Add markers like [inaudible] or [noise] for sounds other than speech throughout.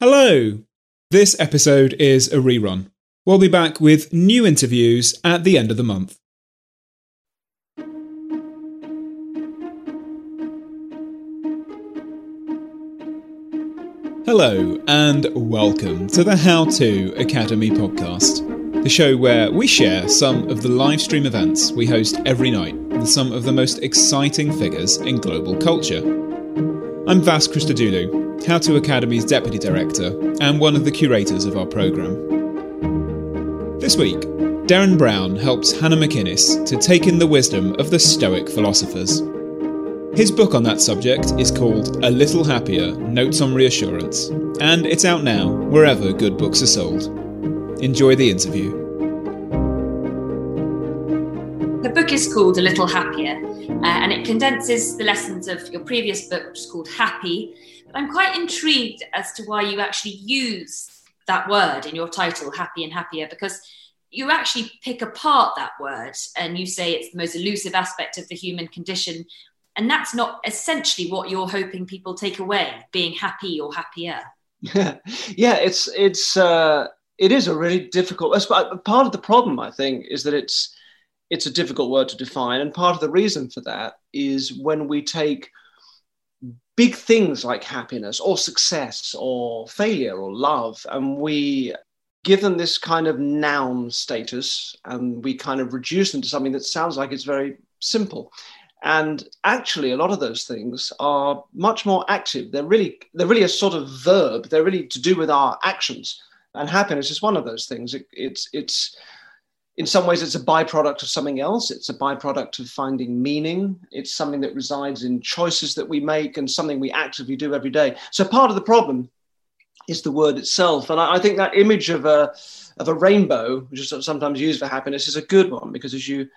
Hello! This episode is a rerun. We'll be back with new interviews at the end of the month. Hello, and welcome to the How To Academy podcast, the show where we share some of the live stream events we host every night with some of the most exciting figures in global culture. I'm Vas Christodoulou, how To Academy's Deputy Director and one of the curators of our programme. This week, Derren Brown helps Hannah McInnes to take in the wisdom of the Stoic philosophers. His book on that subject is called A Little Happier Notes on Reassurance, and it's out now wherever good books are sold. Enjoy the interview. The book is called A Little Happier, uh, and it condenses the lessons of your previous book, which is called Happy, but I'm quite intrigued as to why you actually use that word in your title, Happy and Happier, because you actually pick apart that word and you say it's the most elusive aspect of the human condition. And that's not essentially what you're hoping people take away, being happy or happier. [laughs] yeah, it's it's uh, it is a really difficult. Part of the problem, I think, is that it's it's a difficult word to define, and part of the reason for that is when we take big things like happiness or success or failure or love, and we give them this kind of noun status and we kind of reduce them to something that sounds like it's very simple. And actually, a lot of those things are much more active. They're really, they're really a sort of verb. They're really to do with our actions. And happiness is one of those things. It, it's, it's, in some ways it's a byproduct of something else. It's a byproduct of finding meaning. It's something that resides in choices that we make and something we actively do every day. So part of the problem is the word itself. And i, I think that image of a of a rainbow which is sometimes used for happiness is a good one because as you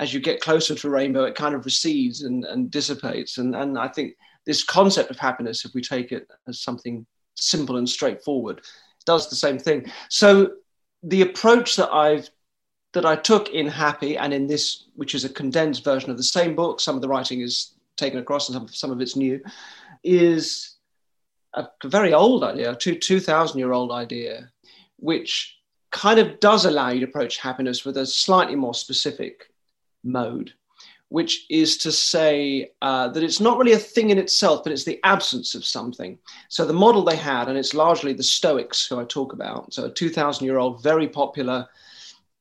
as you get closer to a rainbow it kind of recedes and, and dissipates. And, and i think this concept of happiness if we take it as something simple and straightforward does the same thing. So the approach that I've that I took in Happy and in this, which is a condensed version of the same book, some of the writing is taken across and some, some of it's new, is a very old idea, a two, 2,000 year old idea, which kind of does allow you to approach happiness with a slightly more specific mode, which is to say uh, that it's not really a thing in itself, but it's the absence of something. So the model they had, and it's largely the Stoics who I talk about, so a 2,000 year old, very popular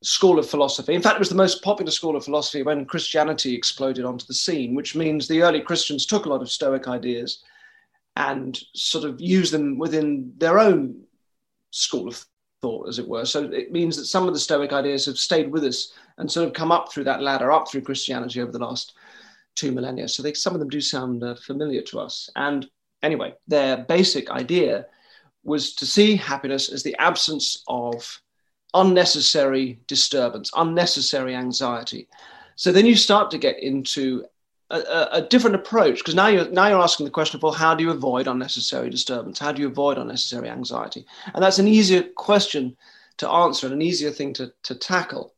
school of philosophy. In fact, it was the most popular school of philosophy when Christianity exploded onto the scene, which means the early Christians took a lot of Stoic ideas and sort of used them within their own school of thought, as it were. So it means that some of the Stoic ideas have stayed with us and sort of come up through that ladder, up through Christianity over the last two millennia. So they, some of them do sound uh, familiar to us. And anyway, their basic idea was to see happiness as the absence of unnecessary disturbance, unnecessary anxiety. So then you start to get into a, a, a different approach because now you're now you're asking the question of well, how do you avoid unnecessary disturbance? How do you avoid unnecessary anxiety? And that's an easier question to answer and an easier thing to, to tackle.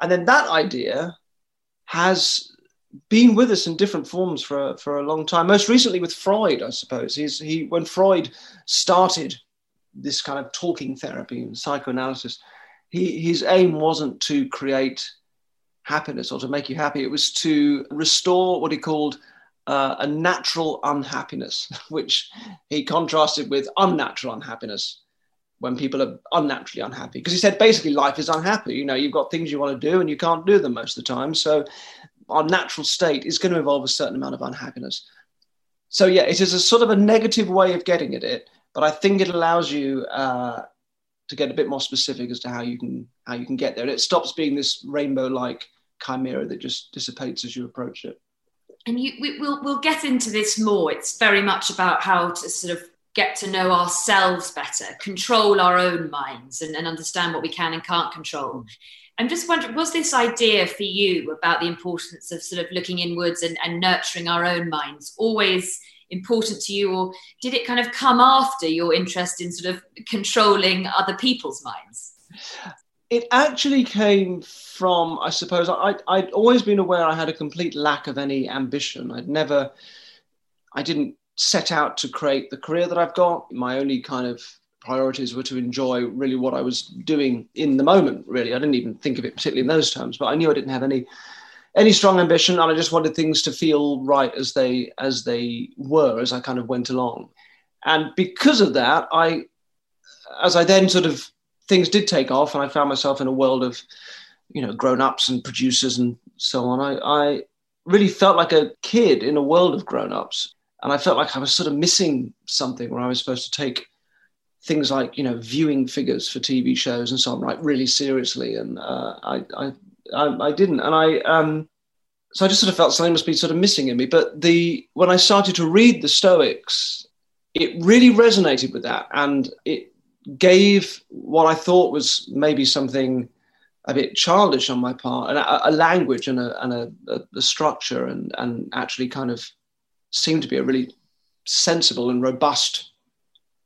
And then that idea has been with us in different forms for, for a long time. Most recently with Freud, I suppose. He's, he when Freud started this kind of talking therapy and psychoanalysis, he, his aim wasn't to create happiness or to make you happy. It was to restore what he called uh, a natural unhappiness, [laughs] which he contrasted with unnatural unhappiness when people are unnaturally unhappy. Because he said basically life is unhappy. You know, you've got things you want to do and you can't do them most of the time. So our natural state is going to involve a certain amount of unhappiness. So yeah, it is a sort of a negative way of getting at it, but I think it allows you uh, to get a bit more specific as to how you can how you can get there. And it stops being this rainbow-like chimera that just dissipates as you approach it. And you, we, will we'll get into this more. It's very much about how to sort of get to know ourselves better, control our own minds, and, and understand what we can and can't control. I'm just wondering, was this idea for you about the importance of sort of looking inwards and, and nurturing our own minds always important to you, or did it kind of come after your interest in sort of controlling other people's minds? It actually came from, I suppose, I, I'd always been aware I had a complete lack of any ambition. I'd never, I didn't set out to create the career that I've got. My only kind of priorities were to enjoy really what I was doing in the moment. Really, I didn't even think of it particularly in those terms, but I knew I didn't have any any strong ambition, and I just wanted things to feel right as they as they were as I kind of went along. And because of that, I, as I then sort of things did take off, and I found myself in a world of, you know, grown ups and producers and so on. I, I really felt like a kid in a world of grown ups, and I felt like I was sort of missing something where I was supposed to take things like you know viewing figures for TV shows and so on like really seriously, and uh, I, I, I I didn't, and I um so I just sort of felt something must be sort of missing in me. But the when I started to read the Stoics, it really resonated with that, and it gave what I thought was maybe something a bit childish on my part, and a, a language and a and a, a, structure, and and actually kind of seemed to be a really sensible and robust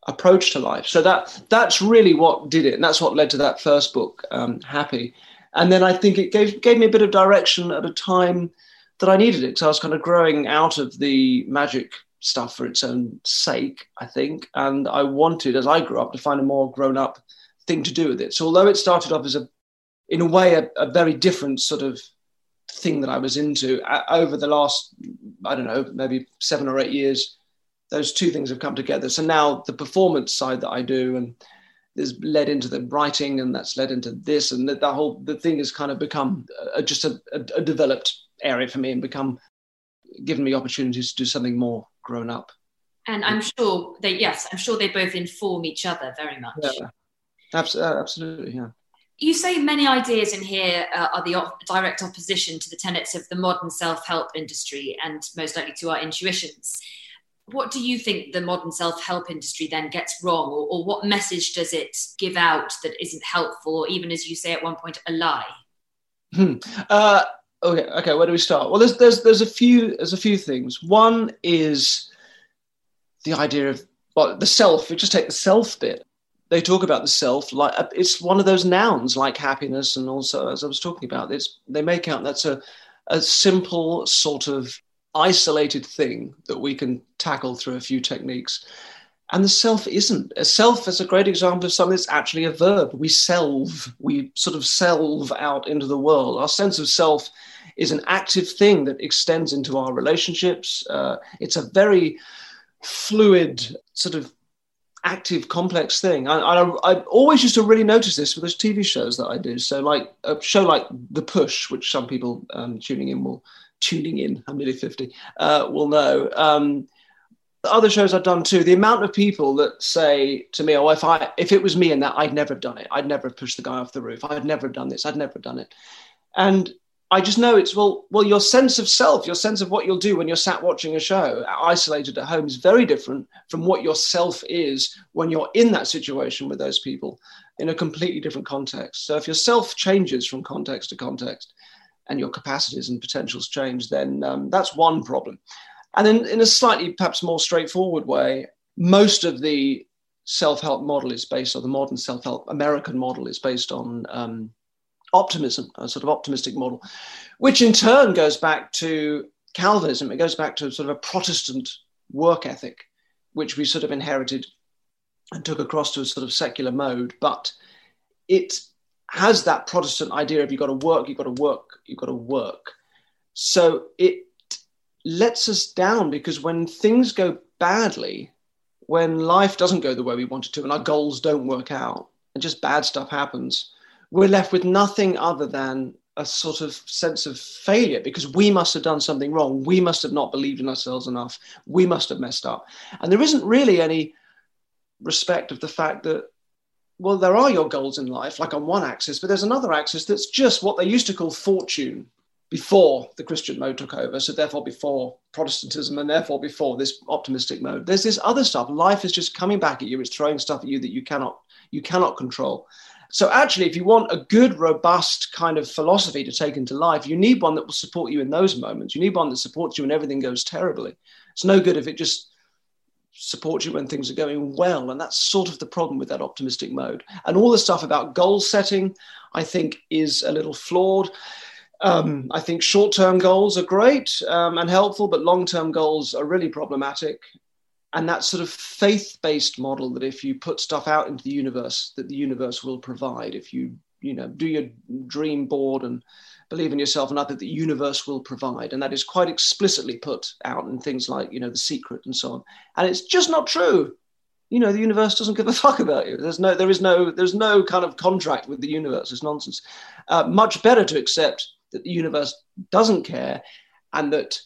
approach to life. So that that's really what did it, and that's what led to that first book, um, Happy and then I think it gave gave me a bit of direction at a time that I needed it. So I was kind of growing out of the magic stuff for its own sake, I think, and I wanted, as I grew up, to find a more grown up thing to do with it. So although it started off as a, in a way, a, a very different sort of thing that I was into over the last, I don't know, maybe seven or eight years, those two things have come together. So now the performance side that I do and is led into the writing and that's led into this and that the whole the thing has kind of become a, just a, a, a, developed area for me and become given me opportunities to do something more grown up. And i'm sure they yes i'm sure they both inform each other very much. Yeah. Absolutely yeah. You say many ideas in here uh, are the op- direct opposition to the tenets of the modern self-help industry and most likely to our intuitions what do you think the modern self-help industry then gets wrong or, or, what message does it give out that isn't helpful or even as you say at one point a lie? Hmm. uh, okay okay where do we start? Well there's there's there's a few there's a few things. One is the idea of well the self we just take the self bit they talk about the self like uh, it's one of those nouns like happiness and also as i was talking about it's they make out that's a a simple sort of isolated thing that we can tackle through a few techniques. And the self isn't. A self is a great example of something that's actually a verb. We selve, we sort of selve out into the world. Our sense of self is an active thing that extends into our relationships. Uh, it's a very fluid, sort of active, complex thing. I, I, I, always used to really notice this with those TV shows that I do. So, like a show like The Push, which some people um, tuning in will tuning in, I'm nearly 50, uh, will know. Um, other shows I've done too, the amount of people that say to me, "Oh, if I if it was me in that, I'd never have done it. I'd never have pushed the guy off the roof. I'd never have done this. I'd never have done it." And I just know it's well, well, your sense of self, your sense of what you'll do when you're sat watching a show, isolated at home, is very different from what your self is when you're in that situation with those people in a completely different context. So if your self changes from context to context, and your capacities and potentials change, then um, that's one problem. And then, in a slightly perhaps more straightforward way, most of the self help model is based on the modern self help American model is based on um, optimism, a sort of optimistic model, which in turn goes back to Calvinism. It goes back to sort of a Protestant work ethic, which we sort of inherited and took across to a sort of secular mode. But it has that Protestant idea of you've got to work, you've got to work, you've got to work. So it lets us down because when things go badly, when life doesn't go the way we want it to, and our goals don't work out, and just bad stuff happens, we're left with nothing other than a sort of sense of failure because we must have done something wrong. We must have not believed in ourselves enough. We must have messed up. And there isn't really any respect of the fact that well, there are your goals in life, like on one axis, but there's another axis that's just what they used to call fortune before the Christian mode took over. So, therefore, before Protestantism and therefore before this optimistic mode. There's this other stuff. Life is just coming back at you. It's throwing stuff at you that you cannot you cannot control. So, actually, if you want a good, robust kind of philosophy to take into life, you need one that will support you in those moments. You need one that supports you when everything goes terribly. It's no good if it just support you when things are going well. And that's sort of the problem with that optimistic mode. And all the stuff about goal setting, I think, is a little flawed. Um, I think short term goals are great um, and helpful, but long term goals are really problematic. and that sort of faith-based model that if you put stuff out into the universe, that the universe will provide. If you you know do your dream board and believe in yourself and enough that the universe will provide, and that is quite explicitly put out in things like you know the secret and so on. And it's just not true. You know the universe doesn't give a [laughs] fuck about you. There's no there is no there's no kind of contract with the universe. It's nonsense. Uh, much better to accept that the universe doesn't care, and that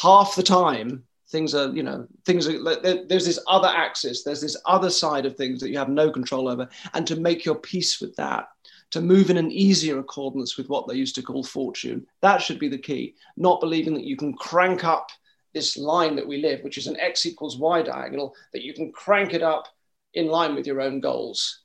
half the time things are you know things are there's this other axis there's this other side of things that you have no control over and to make your peace with that to move in an easier accordance with what they used to call fortune that should be the key not believing that you can crank up this line that we live which is an x equals y diagonal that you can crank it up in line with your own goals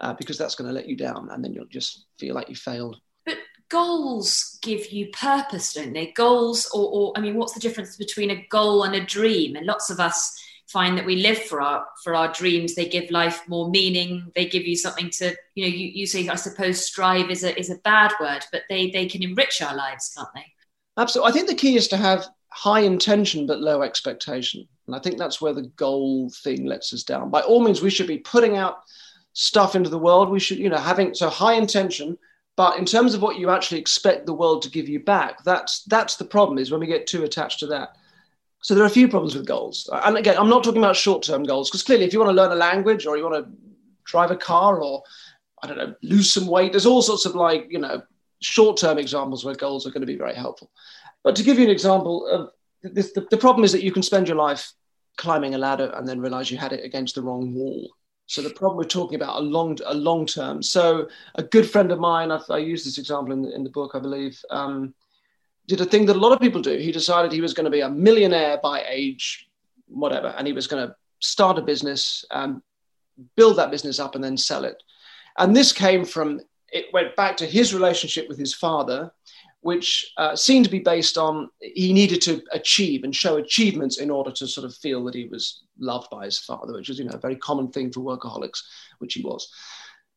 uh, because that's going to let you down and then you'll just feel like you failed But goals give you purpose, don't they? Goals, or, or, I mean, what's the difference between a goal and a dream? And lots of us find that we live for our for our dreams. They give life more meaning. They give you something to, you know, you, you say, I suppose, strive is a is a bad word, but they they can enrich our lives, can't they? Absolutely. I think the key is to have high intention but low expectation, and I think that's where the goal thing lets us down. By all means, we should be putting out stuff into the world. We should, you know, having so high intention but in terms of what you actually expect the world to give you back, that's that's the problem is when we get too attached to that. So there are a few problems with goals. And again, I'm not talking about short-term goals because clearly, if you want to learn a language or you want to drive a car or I don't know, lose some weight, there's all sorts of like you know short-term examples where goals are going to be very helpful. But to give you an example of this, the, the problem is that you can spend your life climbing a ladder and then realize you had it against the wrong wall. So the problem we're talking about a long a long term. So a good friend of mine, I've, i use this example in the, in the book, I believe, um, did a thing that a lot of people do. He decided he was going to be a millionaire by age whatever, and he was going to start a business, um, build that business up, and then sell it. And this came from it went back to his relationship with his father, which uh, seemed to be based on he needed to achieve and show achievements in order to sort of feel that he was loved by his father, which is you know a very common thing for workaholics, which he was.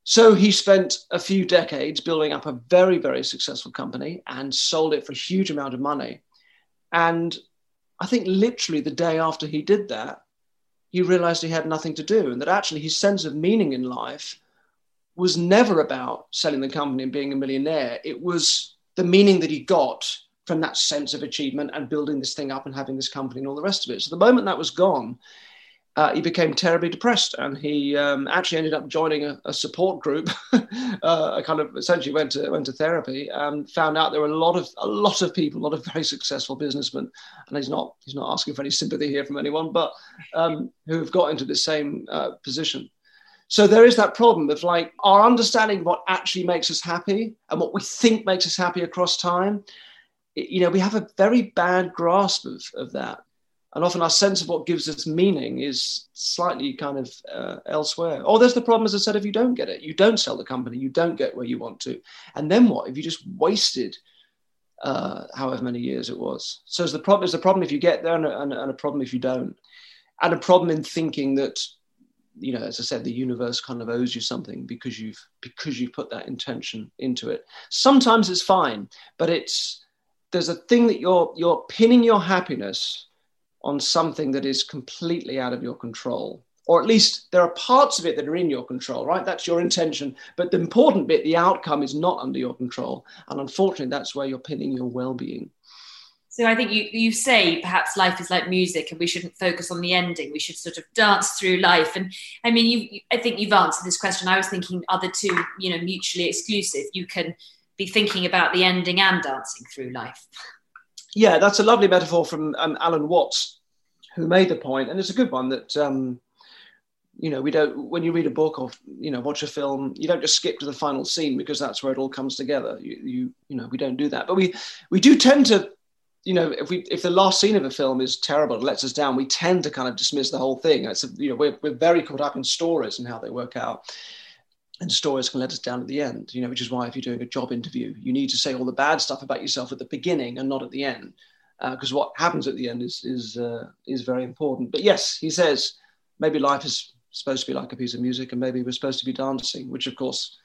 So he spent a few decades building up a very very successful company and sold it for a huge amount of money. And I think literally the day after he did that, he realized he had nothing to do, and that actually his sense of meaning in life was never about selling the company and being a millionaire. It was the meaning that he got from that sense of achievement and building this thing up and having this company and all the rest of it. So the moment that was gone, uh, he became terribly depressed and he um, actually ended up joining a, a support group. [laughs] uh, kind of essentially went to went to therapy. and found out there were a lot of a lot of people, a lot of very successful businessmen, and he's not he's not asking for any sympathy here from anyone, but um, who have got into the same uh, position. So there is that problem of like our understanding of what actually makes us happy and what we think makes us happy across time. You know, we have a very bad grasp of, of that. And often our sense of what gives us meaning is slightly kind of uh, elsewhere. Or there's the problem, as I said, if you don't get it, you don't sell the company, you don't get where you want to. And then what? If you just wasted uh, however many years it was. So the problem, there's a problem if you get there and a, and a problem if you don't. And a problem in thinking that you know, as I said, the universe kind of owes you something because you've because you've put that intention into it. Sometimes it's fine, but it's there's a thing that you're you're pinning your happiness on something that is completely out of your control. Or at least there are parts of it that are in your control, right? That's your intention. But the important bit, the outcome, is not under your control. And unfortunately, that's where you're pinning your well being. So I think you you say perhaps life is like music, and we shouldn't focus on the ending. We should sort of dance through life. And I mean, you I think you've answered this question. I was thinking other two, you know, mutually exclusive. You can be thinking about the ending and dancing through life. Yeah, that's a lovely metaphor from um, Alan Watts, who made the point, and it's a good one that. Um, you know, we don't. When you read a book or you know watch a film, you don't just skip to the final scene because that's where it all comes together. You, you, you know, we don't do that, but we we do tend to you know, if we if the last scene of a film is terrible, it lets us down, we tend to kind of dismiss the whole thing. It's a, you know, we're, we're very caught up in stories and how they work out. And stories can let us down at the end, you know, which is why if you're doing a job interview, you need to say all the bad stuff about yourself at the beginning and not at the end. Because uh, what happens at the end is is uh, is very important. But yes, he says maybe life is supposed to be like a piece of music, and maybe we're supposed to be dancing, which of course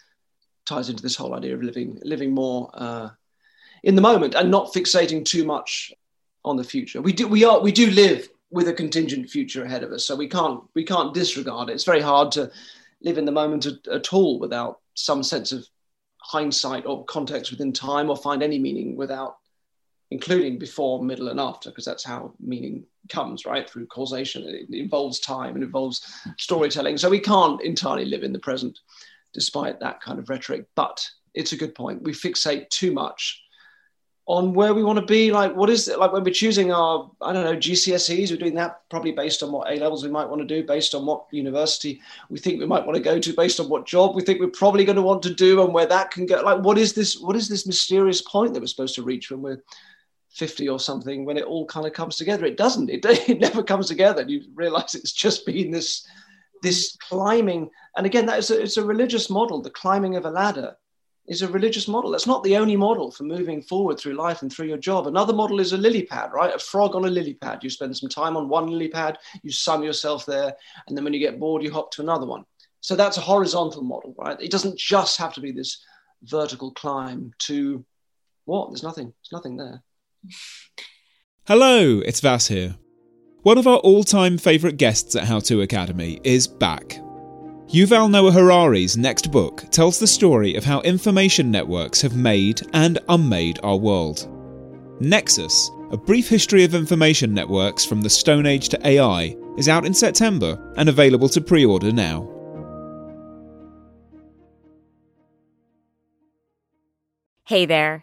ties into this whole idea of living living more uh, in the moment and not fixating too much on the future. We do we are we do live with a contingent future ahead of us. So we can't we can't disregard it. It's very hard to live in the moment at, at all without some sense of hindsight or context within time, or find any meaning without including before, middle, and after, because that's how meaning comes, right? Through causation. It involves time and involves storytelling. So we can't entirely live in the present despite that kind of rhetoric. But it's a good point. We fixate too much on where we want to be. Like, what is it like when we're choosing our, I don't know, GCSEs? We're doing that probably based on what A levels we might want to do, based on what university we think we might want to go to, based on what job we think we're probably going to want to do, and where that can go. Like, what is this? What is this mysterious point that we're supposed to reach when we're 50 or something? When it all kind of comes together, it doesn't. It, [laughs] it never comes together. You realize it's just been this this climbing. And again, that is a, it's a religious model, the climbing of a ladder is a religious model. That's not the only model for moving forward through life and through your job. Another model is a lily pad, right? A frog on a lily pad. You spend some time on one lily pad, you sum yourself there, and then when you get bored, you hop to another one. So that's a horizontal model, right? It doesn't just have to be this vertical climb to what? There's nothing. There's nothing there. Hello, it's Vas here. One of our all time favourite guests at How To Academy is back. Yuval Noah Harari's next book tells the story of how information networks have made and unmade our world. Nexus, a brief history of information networks from the Stone Age to AI, is out in September and available to pre order now. Hey there,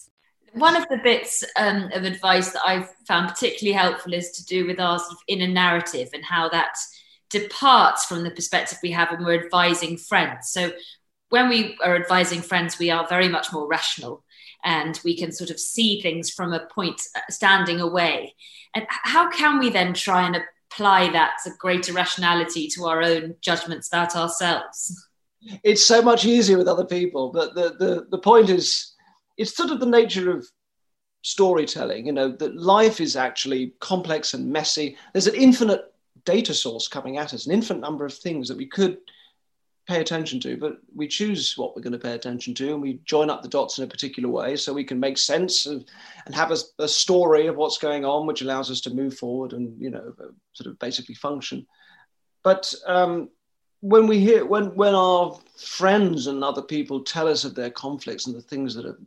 One of the bits um, of advice that I've found particularly helpful is to do with our sort of inner narrative and how that departs from the perspective we have when we're advising friends. So when we are advising friends, we are very much more rational and we can sort of see things from a point uh, standing away. And how can we then try and apply that to greater rationality to our own judgments about ourselves? It's so much easier with other people, but the, the, the point is it's sort of the nature of storytelling, you know, that life is actually complex and messy. There's an infinite data source coming at us, an infinite number of things that we could pay attention to, but we choose what we're going to pay attention to and we join up the dots in a particular way so we can make sense of and have a, a story of what's going on, which allows us to move forward and, you know, sort of basically function. But um, when we hear, when, when our friends and other people tell us of their conflicts and the things that are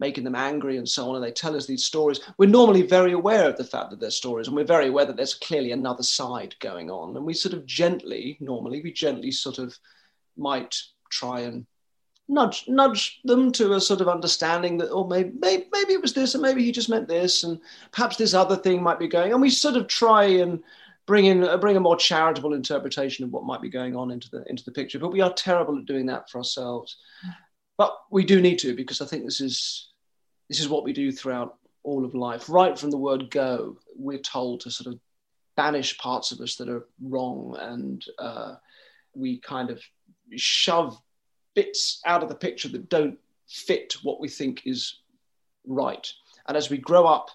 making them angry and so on, and they tell us these stories, we're normally very aware of the fact that they're stories, and we're very aware that there's clearly another side going on. And we sort of gently, normally, we gently sort of might try and nudge nudge them to a sort of understanding that, oh, maybe, maybe, maybe it was this, and maybe he just meant this, and perhaps this other thing might be going. And we sort of try and bring in uh, bring a more charitable interpretation of what might be going on into the into the picture. But we are terrible at doing that for ourselves. But we do need to because I think this is this is what we do throughout all of life. Right from the word go, we're told to sort of banish parts of us that are wrong and uh, we kind of shove bits out of the picture that don't fit what we think is right. And as we grow up,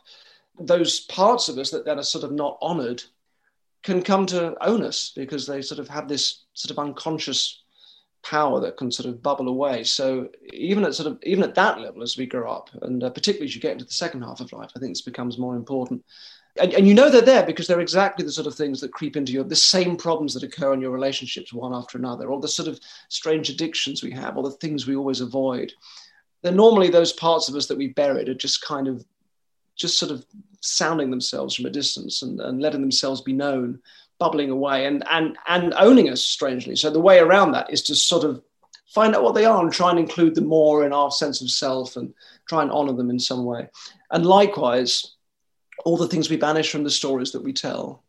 those parts of us that then are sort of not honored can come to own us because they sort of have this sort of unconscious power that can sort of bubble away. So even at sort of even at that level, as we grow up, and uh, particularly as you get into the second half of life, I think this becomes more important. And, and you know they're there because they're exactly the sort of things that creep into your the same problems that occur in your relationships one after another, or the sort of strange addictions we have, or the things we always avoid. They're normally those parts of us that we buried are just kind of just sort of sounding themselves from a distance and, and letting themselves be known bubbling away and and and owning us strangely. So the way around that is to sort of find out what they are and try and include them more in our sense of self and try and honor them in some way. And likewise, all the things we banish from the stories that we tell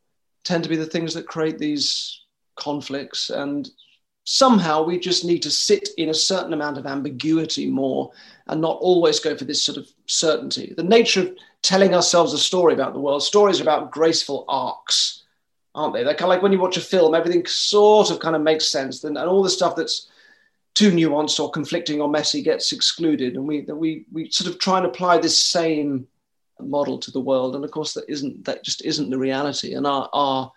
tend to be the things that create these conflicts and somehow we just need to sit in a certain amount of ambiguity more and not always go for this sort of certainty. The nature of telling ourselves a story about the world, stories about graceful arcs aren't they? They're kind of like when you watch a film, everything sort of kind of makes sense, and, and all the stuff that's too nuanced or conflicting or messy gets excluded, and we we we sort of try and apply this same model to the world, and of course that isn't that just isn't the reality, and our our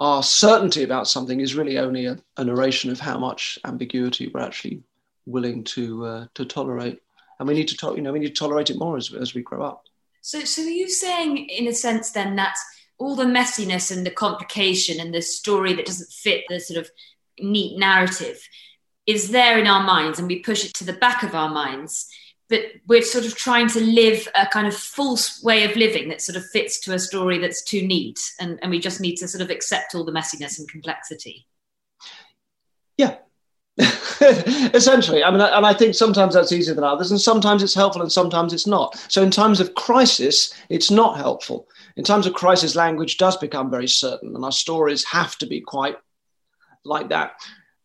our certainty about something is really only a, a narration of how much ambiguity we're actually willing to uh, to tolerate, and we need to you know we need to tolerate it more as as we grow up. So, so are you saying, in a sense, then that all the messiness and the complication and the story that doesn't fit the sort of neat narrative is there in our minds, and we push it to the back of our minds, but we're sort of trying to live a kind of false way of living that sort of fits to a story that's too neat, and, and we just need to sort of accept all the messiness and complexity. Yeah, [laughs] essentially. I mean and i think sometimes that's easier than others and sometimes it's helpful and sometimes it's not. So in times of crisis it's not helpful in times of crisis language does become very certain and our stories have to be quite like that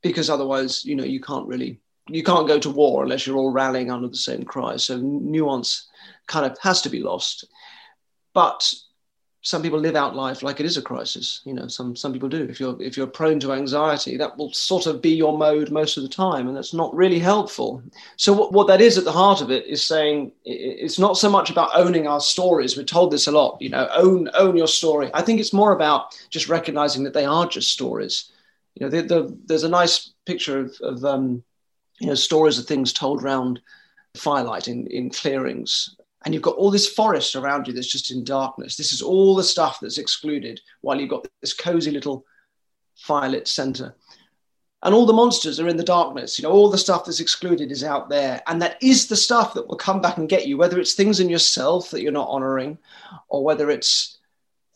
because otherwise you know you can't really you can't go to war unless you're all rallying under the same cry. So nuance kind of has to be lost. But some people live out life like it is a crisis. You know, some some people do. If you're if you're prone to anxiety, that will sort of be your mode most of the time, and that's not really helpful. So what, what that is at the heart of it is saying it's not so much about owning our stories. We're told this a lot. You know, own own your story. I think it's more about just recognizing that they are just stories. You know, the, the, there's a nice picture of, of um, you know stories of things told around firelight in, in clearings and you've got all this forest around you that's just in darkness. This is all the stuff that's excluded while you've got this cozy little firelit center. And all the monsters are in the darkness. You know, all the stuff that's excluded is out there. And that is the stuff that will come back and get you, whether it's things in yourself that you're not honoring, or whether it's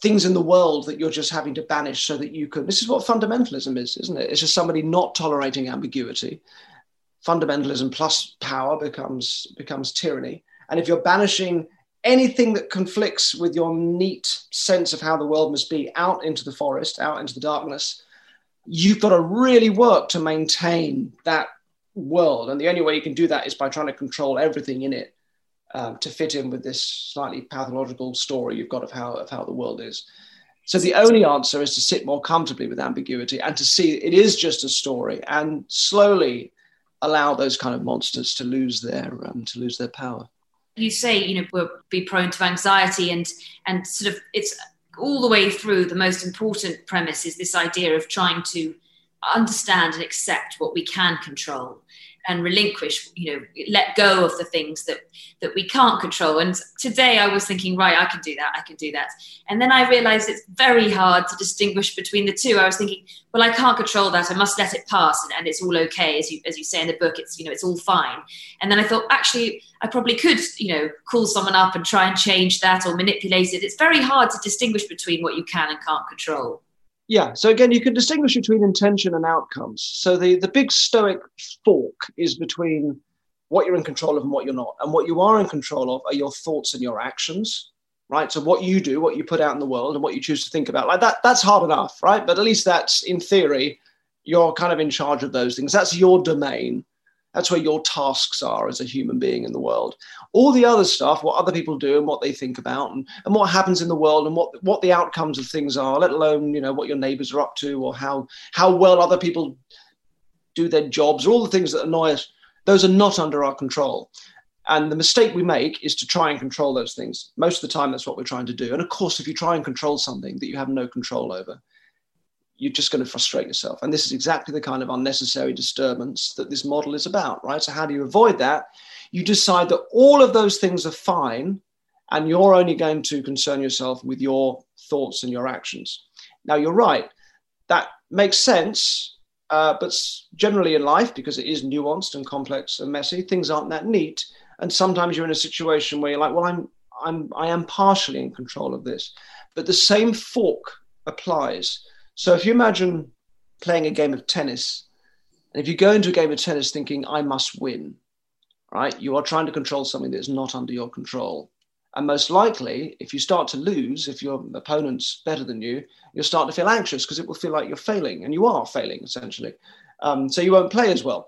things in the world that you're just having to banish so that you can. This is what fundamentalism is, isn't it? It's just somebody not tolerating ambiguity. Fundamentalism plus power becomes becomes tyranny and if you're banishing anything that conflicts with your neat sense of how the world must be out into the forest, out into the darkness, you've got to really work to maintain that world. And the only way you can do that is by trying to control everything in it um, to fit in with this slightly pathological story you've got of how, of how the world is. So the only answer is to sit more comfortably with ambiguity and to see it is just a story and slowly allow those kind of monsters to lose their um, to lose their power you say you know we'll be prone to anxiety and and sort of it's all the way through the most important premise is this idea of trying to understand and accept what we can control and relinquish you know let go of the things that that we can't control. And today i was thinking right i can do that i can do that. And then i realized it's very hard to distinguish between the two. I was thinking well i can't control that i must let it pass and, and it's all okay as you as you say in the book it's you know it's all fine. And then i thought actually i probably could you know call someone up and try and change that or manipulate it. It's very hard to distinguish between what you can and can't control yeah. So again, you can distinguish between intention and outcomes. So the, the big stoic fork is between what you're in control of and what you're not. And what you are in control of are your thoughts and your actions, right? So what you do, what you put out in the world and what you choose to think about. Like that, that's hard enough, right? But at least that's in theory, you're kind of in charge of those things. That's your domain. That's where your tasks are as a human being in the world. All the other stuff, what other people do and what they think about and, and what happens in the world and what, what the outcomes of things are, let alone, you know, what your neighbors are up to or how, how well other people do their jobs, or all the things that annoy us, those are not under our control. And the mistake we make is to try and control those things. Most of the time, that's what we're trying to do. And of course, if you try and control something that you have no control over, you're just going to frustrate yourself. And this is exactly the kind of unnecessary disturbance that this model is about, right? So, how do you avoid that? You decide that all of those things are fine, and you're only going to concern yourself with your thoughts and your actions. Now, you're right. That makes sense. Uh, but generally in life, because it is nuanced and complex and messy, things aren't that neat. And sometimes you're in a situation where you're like, well, I'm, I'm, I am partially in control of this. But the same fork applies so if you imagine playing a game of tennis, and if you go into a game of tennis thinking, I must win, right, you are trying to control something that is not under your control. And most likely, if you start to lose, if your opponent's better than you, you'll start to feel anxious because it will feel like you're failing, and you are failing essentially. Um, so you won't play as well.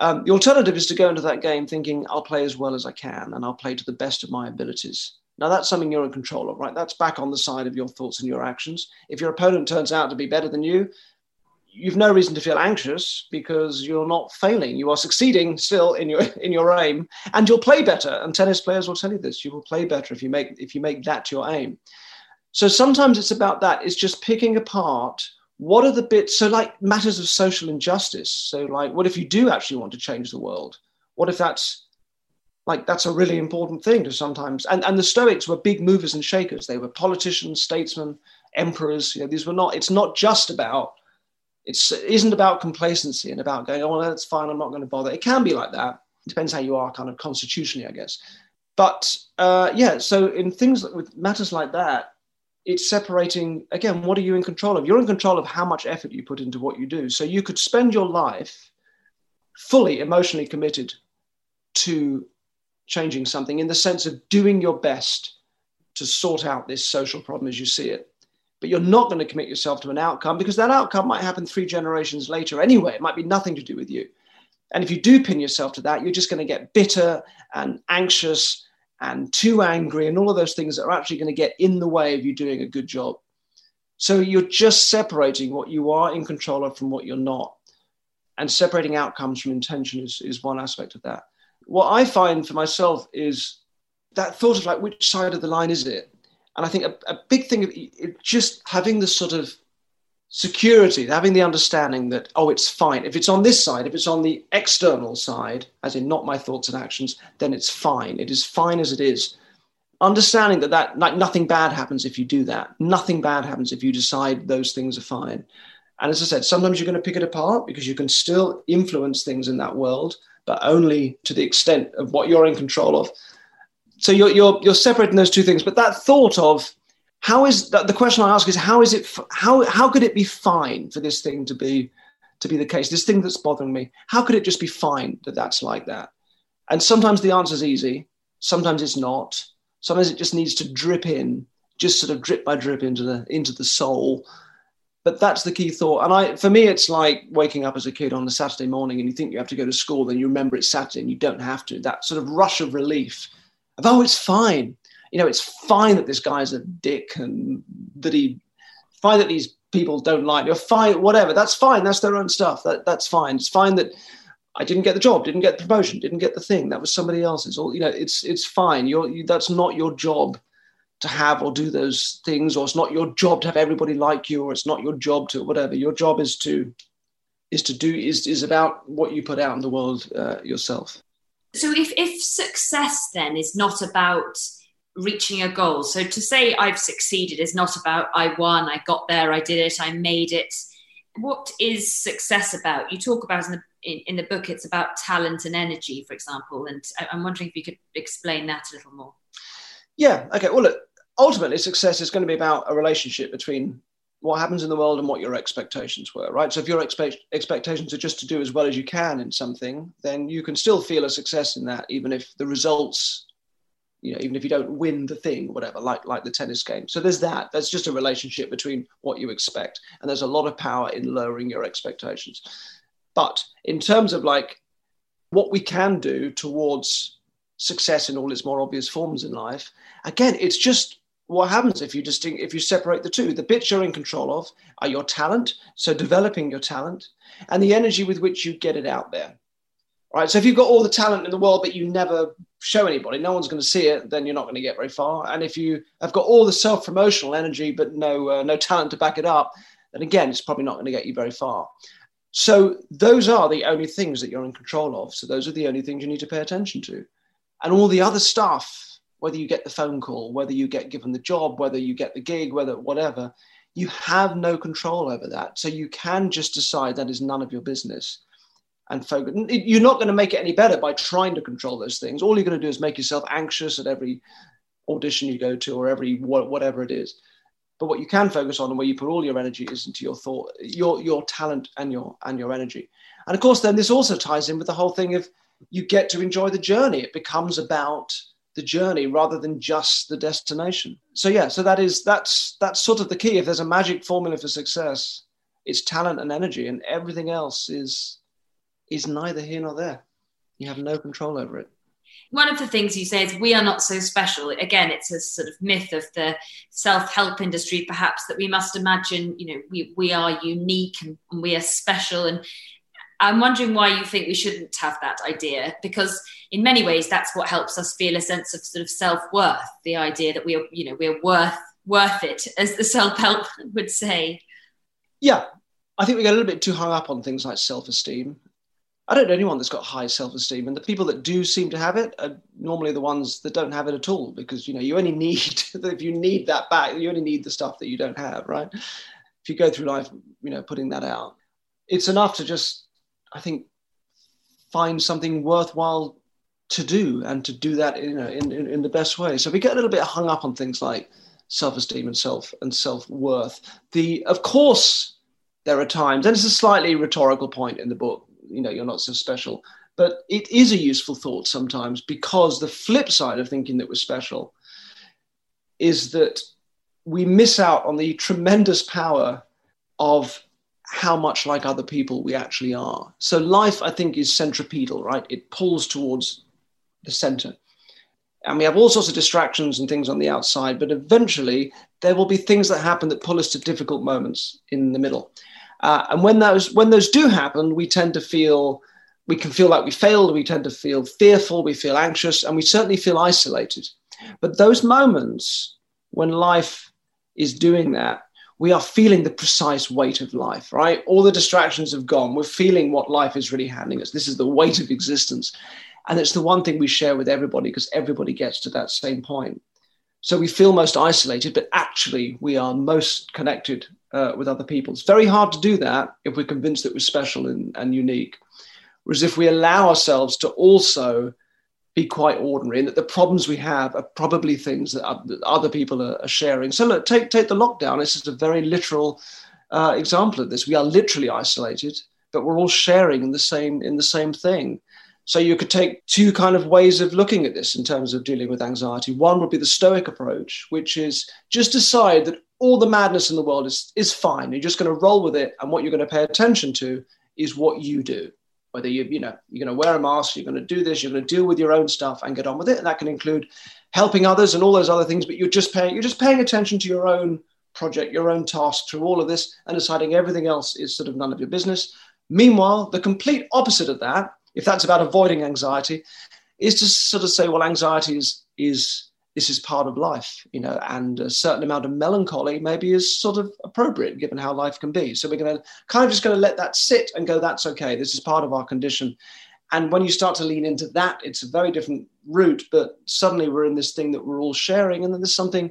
Um, the alternative is to go into that game thinking, I'll play as well as I can, and I'll play to the best of my abilities Now that's something you're in control of, right? That's back on the side of your thoughts and your actions. If your opponent turns out to be better than you, you've no reason to feel anxious because you're not failing. You are succeeding still in your [laughs] in your aim, and you'll play better. And tennis players will tell you this: you will play better if you make if you make that your aim. So sometimes it's about that. It's just picking apart what are the bits. So like matters of social injustice. So like, what if you do actually want to change the world? What if that's like that's a really important thing to sometimes and, and the stoics were big movers and shakers they were politicians statesmen emperors you know these were not it's not just about it's, it isn't about complacency and about going, oh, that's fine, I'm not going to bother. It can be like that. It depends how you are, kind of constitutionally, I guess. But uh, yeah, so in things with matters like that, it's separating again, what are you in control of? You're in control of how much effort you put into what you do. So you could spend your life fully emotionally committed to changing something in the sense of doing your best to sort out this social problem as you see it but you're not going to commit yourself to an outcome because that outcome might happen three generations later anyway. It might be nothing to do with you. And if you do pin yourself to that, you're just going to get bitter and anxious and too angry and all of those things that are actually going to get in the way of you doing a good job. So you're just separating what you are in control of from what you're not. And separating outcomes from intention is, is one aspect of that. What I find for myself is that thought of like, which side of the line is it? And I think a, a big thing of just having the sort of security, having the understanding that, oh, it's fine. If it's on this side, if it's on the external side, as in not my thoughts and actions, then it's fine. It is fine as it is. Understanding that, that like nothing bad happens if you do that. Nothing bad happens if you decide those things are fine. And as I said, sometimes you're going to pick it apart because you can still influence things in that world, but only to the extent of what you're in control of so you're, you're, you're separating those two things. But that thought of how is that the question I ask is how is it how how could it be fine for this thing to be to be the case? This thing that's bothering me, how could it just be fine that that's like that? And sometimes the answer is easy, sometimes it's not. Sometimes it just needs to drip in, just sort of drip by drip into the into the soul. But that's the key thought. And I, for me, it's like waking up as a kid on a Saturday morning and you think you have to go to school, then you remember it's Saturday and you don't have to. That sort of rush of relief of, oh, it's fine. You know, it's fine that this guy's a dick and that he, fine that these people don't like me, or fine, whatever. That's fine. That's their own stuff. That, that's fine. It's fine that I didn't get the job, didn't get the promotion, didn't get the thing. That was somebody else's. All you know, it's, it's fine. You're, you, that's not your job to have or do those things, or it's not your job to have everybody like you, or it's not your job to whatever. Your job is to, is to do, is, is about what you put out in the world uh, yourself. So if, if success then is not about reaching a goal, so to say I've succeeded is not about I won, I got there, I did it, I made it. What is success about? You talk about in the in, in the book it's about talent and energy, for example, and I'm wondering if you could explain that a little more. Yeah. Okay. Well, look, ultimately, success is going to be about a relationship between what happens in the world and what your expectations were, right? So if your expect, expectations are just to do as well as you can in something, then you can still feel a success in that, even if the results, you know, even if you don't win the thing, whatever, like like the tennis game. So there's that. That's just a relationship between what you expect, and there's a lot of power in lowering your expectations. But in terms of like what we can do towards success in all its more obvious forms in life, again, it's just what happens if you distinct if you separate the two? The bits you're in control of are your talent so developing your talent and the energy with which you get it out there. Right so if you've got all the talent in the world but you never show anybody no one's going to see it then you're not going to get very far. And if you have got all the self-promotional energy but no uh, no talent to back it up then again it's probably not going to get you very far. So those are the only things that you're in control of so those are the only things you need to pay attention to. And all the other stuff whether you get the phone call, whether you get given the job, whether you get the gig, whether whatever, you have no control over that. So you can just decide that is none of your business and focus. You're not going to make it any better by trying to control those things. All you're going to do is make yourself anxious at every audition you go to or every whatever it is. But what you can focus on and where you put all your energy is into your thought, your your talent and your and your energy. And of course, then this also ties in with the whole thing of you get to enjoy the journey. It becomes about the journey rather than just the destination. So yeah, so that is that's that's sort of the key. If there's a magic formula for success, it's talent and energy, and everything else is is neither here nor there. You have no control over it. one of the things you say is we are not so special again it's a sort of myth of the self-help industry perhaps that we must imagine you know we, we are unique and, we are special and i'm wondering why you think we shouldn't have that idea because in many ways that's what helps us feel a sense of sort of self-worth the idea that we are you know we're worth worth it as the self-help [laughs] would say yeah i think we get a little bit too hung up on things like self-esteem I don't know anyone that's got high self-esteem, and the people that do seem to have it are normally the ones that don't have it at all. Because you know, you only [laughs] need if you need that back, you only need the stuff that you don't have, right? If you go through life, you know, putting that out, it's enough to just, I think, find something worthwhile to do and to do that, you know, in, in, in the best way. So we get a little bit hung up on things like self-esteem and self and self-worth. The, of course, there are times, and it's a slightly rhetorical point in the book you know you're not so special but it is a useful thought sometimes because the flip side of thinking that we're special is that we miss out on the tremendous power of how much like other people we actually are. So life, I think, is centripetal, right? It pulls towards the center. And we have all sorts of distractions and things on the outside, but eventually there will be things that happen that pull us to difficult moments in the middle. Uh, and when those when those do happen, we tend to feel we can feel like we failed. We tend to feel fearful. We feel anxious, and we certainly feel isolated. But those moments when life is doing that, we are feeling the precise weight of life. Right, all the distractions have gone. We're feeling what life is really handing us. This is the weight of existence, and it's the one thing we share with everybody because everybody gets to that same point. So we feel most isolated, but actually we are most connected uh, with other people. It's very hard to do that if we're convinced that we're special and, and unique. Whereas if we allow ourselves to also be quite ordinary and that the problems we have are probably things that other people are, sharing. So look, take, take the lockdown. This is a very literal uh, example of this. We are literally isolated, but we're all sharing in the same, in the same thing. So you could take two kind of ways of looking at this in terms of dealing with anxiety. One would be the Stoic approach, which is just decide that all the madness in the world is, is fine. You're just going to roll with it. And what you're going to pay attention to is what you do. Whether you, you know, you're going to wear a mask, you're going to do this, you're going to deal with your own stuff and get on with it. And that can include helping others and all those other things, but you're just paying, you're just paying attention to your own project, your own task through all of this and deciding everything else is sort of none of your business. Meanwhile, the complete opposite of that if that's about avoiding anxiety, is to sort of say, well, anxiety is is this is part of life, you know, and a certain amount of melancholy maybe is sort of appropriate given how life can be. So we're going to kind of just going to let that sit and go, that's okay. This is part of our condition. And when you start to lean into that, it's a very different route. But suddenly we're in this thing that we're all sharing, and then there's something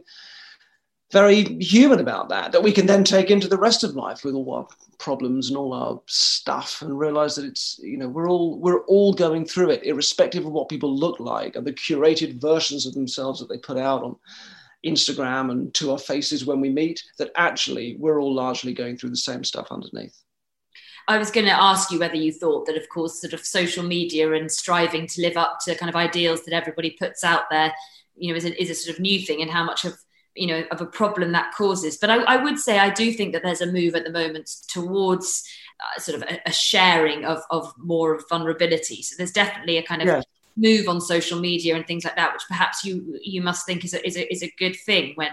very human about that that we can then take into the rest of life with all our problems and all our stuff and realize that it's you know we're all we're all going through it irrespective of what people look like and the curated versions of themselves that they put out on Instagram and to our faces when we meet that actually we're all largely going through the same stuff underneath. I was going to ask you whether you thought that, of course, sort of social media and striving to live up to kind of ideals that everybody puts out there, you know, is a, is a sort of new thing, and how much of you know of a problem that causes. But I, I, would say i do think that there's a move at the moment towards uh, sort of a, a, sharing of, of more of vulnerability. So there's definitely a kind of yes. move on social media and things like that which perhaps you you must think is a, is a, is a good thing when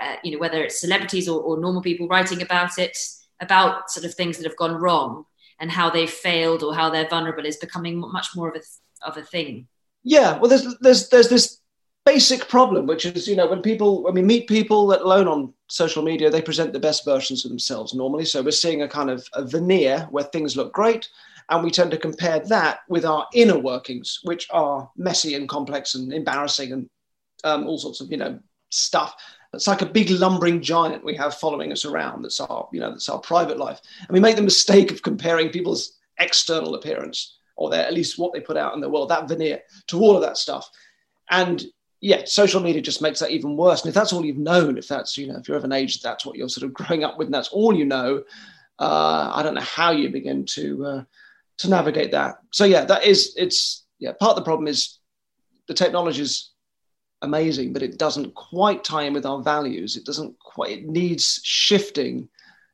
uh, you know whether it's celebrities or, or normal people writing about it about sort of things that have gone wrong and how they've failed or how they're vulnerable is becoming much more of a of a thing. Yeah well there's there's there's this basic problem, which is, you know, when people, when we meet people, let alone on social media, they present the best versions of themselves normally. So we're seeing a kind of a veneer where things look great. And we tend to compare that with our inner workings, which are messy and complex and embarrassing and um, all sorts of, you know, stuff. It's like a big lumbering giant we have following us around. That's our, you know, that's our private life. And we make the mistake of comparing people's external appearance or their, at least what they put out in the world, that veneer to all of that stuff. And yeah, social media just makes that even worse. And if that's all you've known, if that's, you know, if you're of an age, that's what you're sort of growing up with, and that's all you know, uh, I don't know how you begin to uh, to navigate that. So yeah, that is it's yeah. Part of the problem is the technology is amazing, but it doesn't quite tie in with our values. It doesn't quite. It needs shifting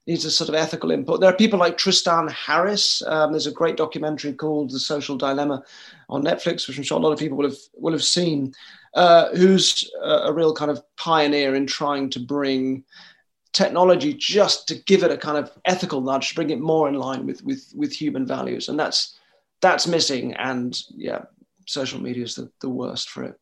needs a sort of ethical input. There are people like Tristan Harris. Um, there's a great documentary called The Social Dilemma on Netflix, which I'm sure a lot of people will have will have seen, uh, who's a, real kind of pioneer in trying to bring technology just to give it a kind of ethical nudge, to bring it more in line with with with human values, and that's that's missing. And yeah, social media is the, the worst for it.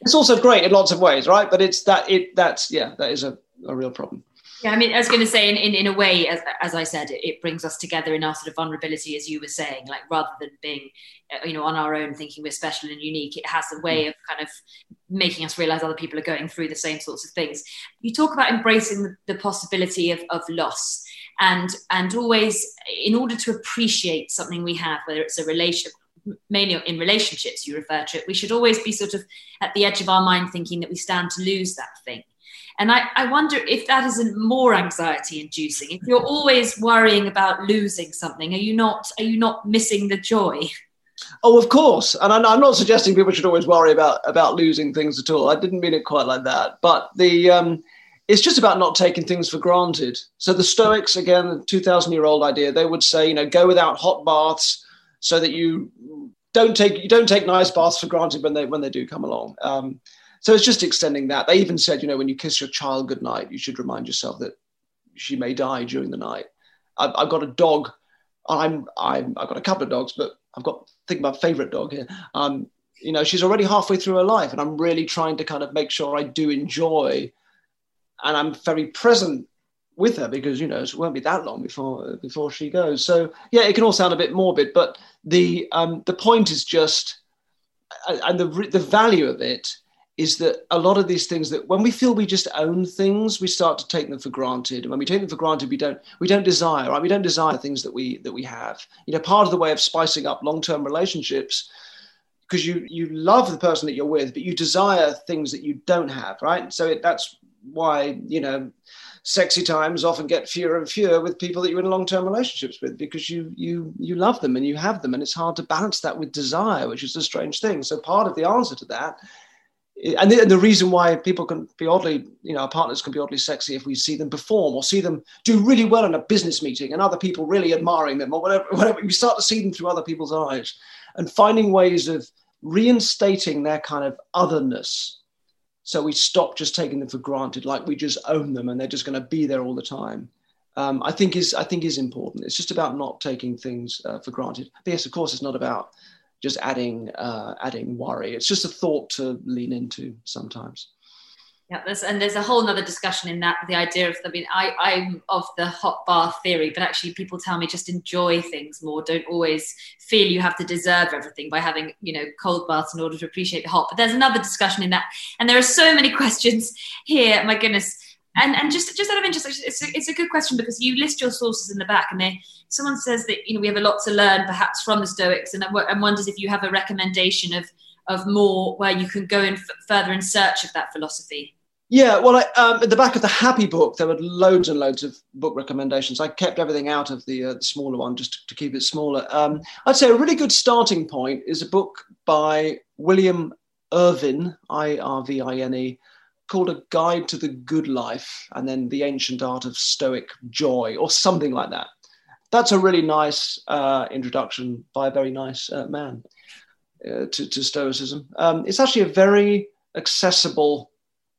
It's also great in lots of ways, right? But it's that it that's yeah, that is a, a real problem. Yeah, I mean, I was going to say, in, in, in a way, as, as I said, it, it, brings us together in our sort of vulnerability, as you were saying, like rather than being, uh, you know, on our own, thinking we're special and unique, it has a way of kind of making us realize other people are going through the same sorts of things. You talk about embracing the, the possibility of, of loss and, and always, in order to appreciate something we have, whether it's a relationship, mainly in relationships, you refer to it, we should always be sort of at the edge of our mind thinking that we stand to lose that thing and I, I wonder if that isn't more anxiety inducing. If you're always worrying about losing something, are you not are you not missing the joy? Oh, of course. And I'm not suggesting people should always worry about about losing things at all. I didn't mean it quite like that. But the um, it's just about not taking things for granted. So the Stoics, again, the 2,000 year old idea, they would say, you know, go without hot baths so that you don't take you don't take nice baths for granted when they when they do come along. Um, so it's just extending that. They even said, you know, when you kiss your child goodnight, you should remind yourself that she may die during the night. I've, I've got a dog. I'm, I'm, I've got a couple of dogs, but I've got, think about favorite dog here. Um, you know, she's already halfway through her life and I'm really trying to kind of make sure I do enjoy and I'm very present with her because, you know, it won't be that long before, before she goes. So yeah, it can all sound a bit morbid, but the, um, the point is just, and the, the value of it is that a lot of these things that when we feel we just own things, we start to take them for granted. And when we take them for granted, we don't we don't desire, right? We don't desire things that we that we have. You know, part of the way of spicing up long-term relationships, because you you love the person that you're with, but you desire things that you don't have, right? So it, that's why you know sexy times often get fewer and fewer with people that you're in long-term relationships with because you you you love them and you have them and it's hard to balance that with desire which is a strange thing so part of the answer to that and the, and the, reason why people can be oddly, you know, our partners can be oddly sexy if we see them perform or see them do really well in a business meeting and other people really admiring them or whatever, whatever. We start to see them through other people's eyes and finding ways of reinstating their kind of otherness. So we stop just taking them for granted, like we just own them and they're just going to be there all the time. Um, I think is I think is important. It's just about not taking things uh, for granted. But yes, of course, it's not about just adding uh, adding worry. It's just a thought to lean into sometimes. Yeah, there's, and there's a whole other discussion in that the idea of I mean I I'm of the hot bath theory, but actually people tell me just enjoy things more. Don't always feel you have to deserve everything by having you know cold baths in order to appreciate the hot. But there's another discussion in that, and there are so many [laughs] questions here. My goodness. And, and just just out of interest, it's a, it's a good question because you list your sources in the back, and someone says that you know we have a lot to learn perhaps from the Stoics, and, and wonders if you have a recommendation of of more where you can go in f- further in search of that philosophy. Yeah, well, I, um, at the back of the Happy Book, there were loads and loads of book recommendations. I kept everything out of the, uh, the smaller one just to, to keep it smaller. Um, I'd say a really good starting point is a book by William Irvine, I R V I N E, called A Guide to the Good Life and then The Ancient Art of Stoic Joy or something like that. That's a really nice uh, introduction by a very nice uh, man uh, to, to, Stoicism. Um, it's actually a very accessible,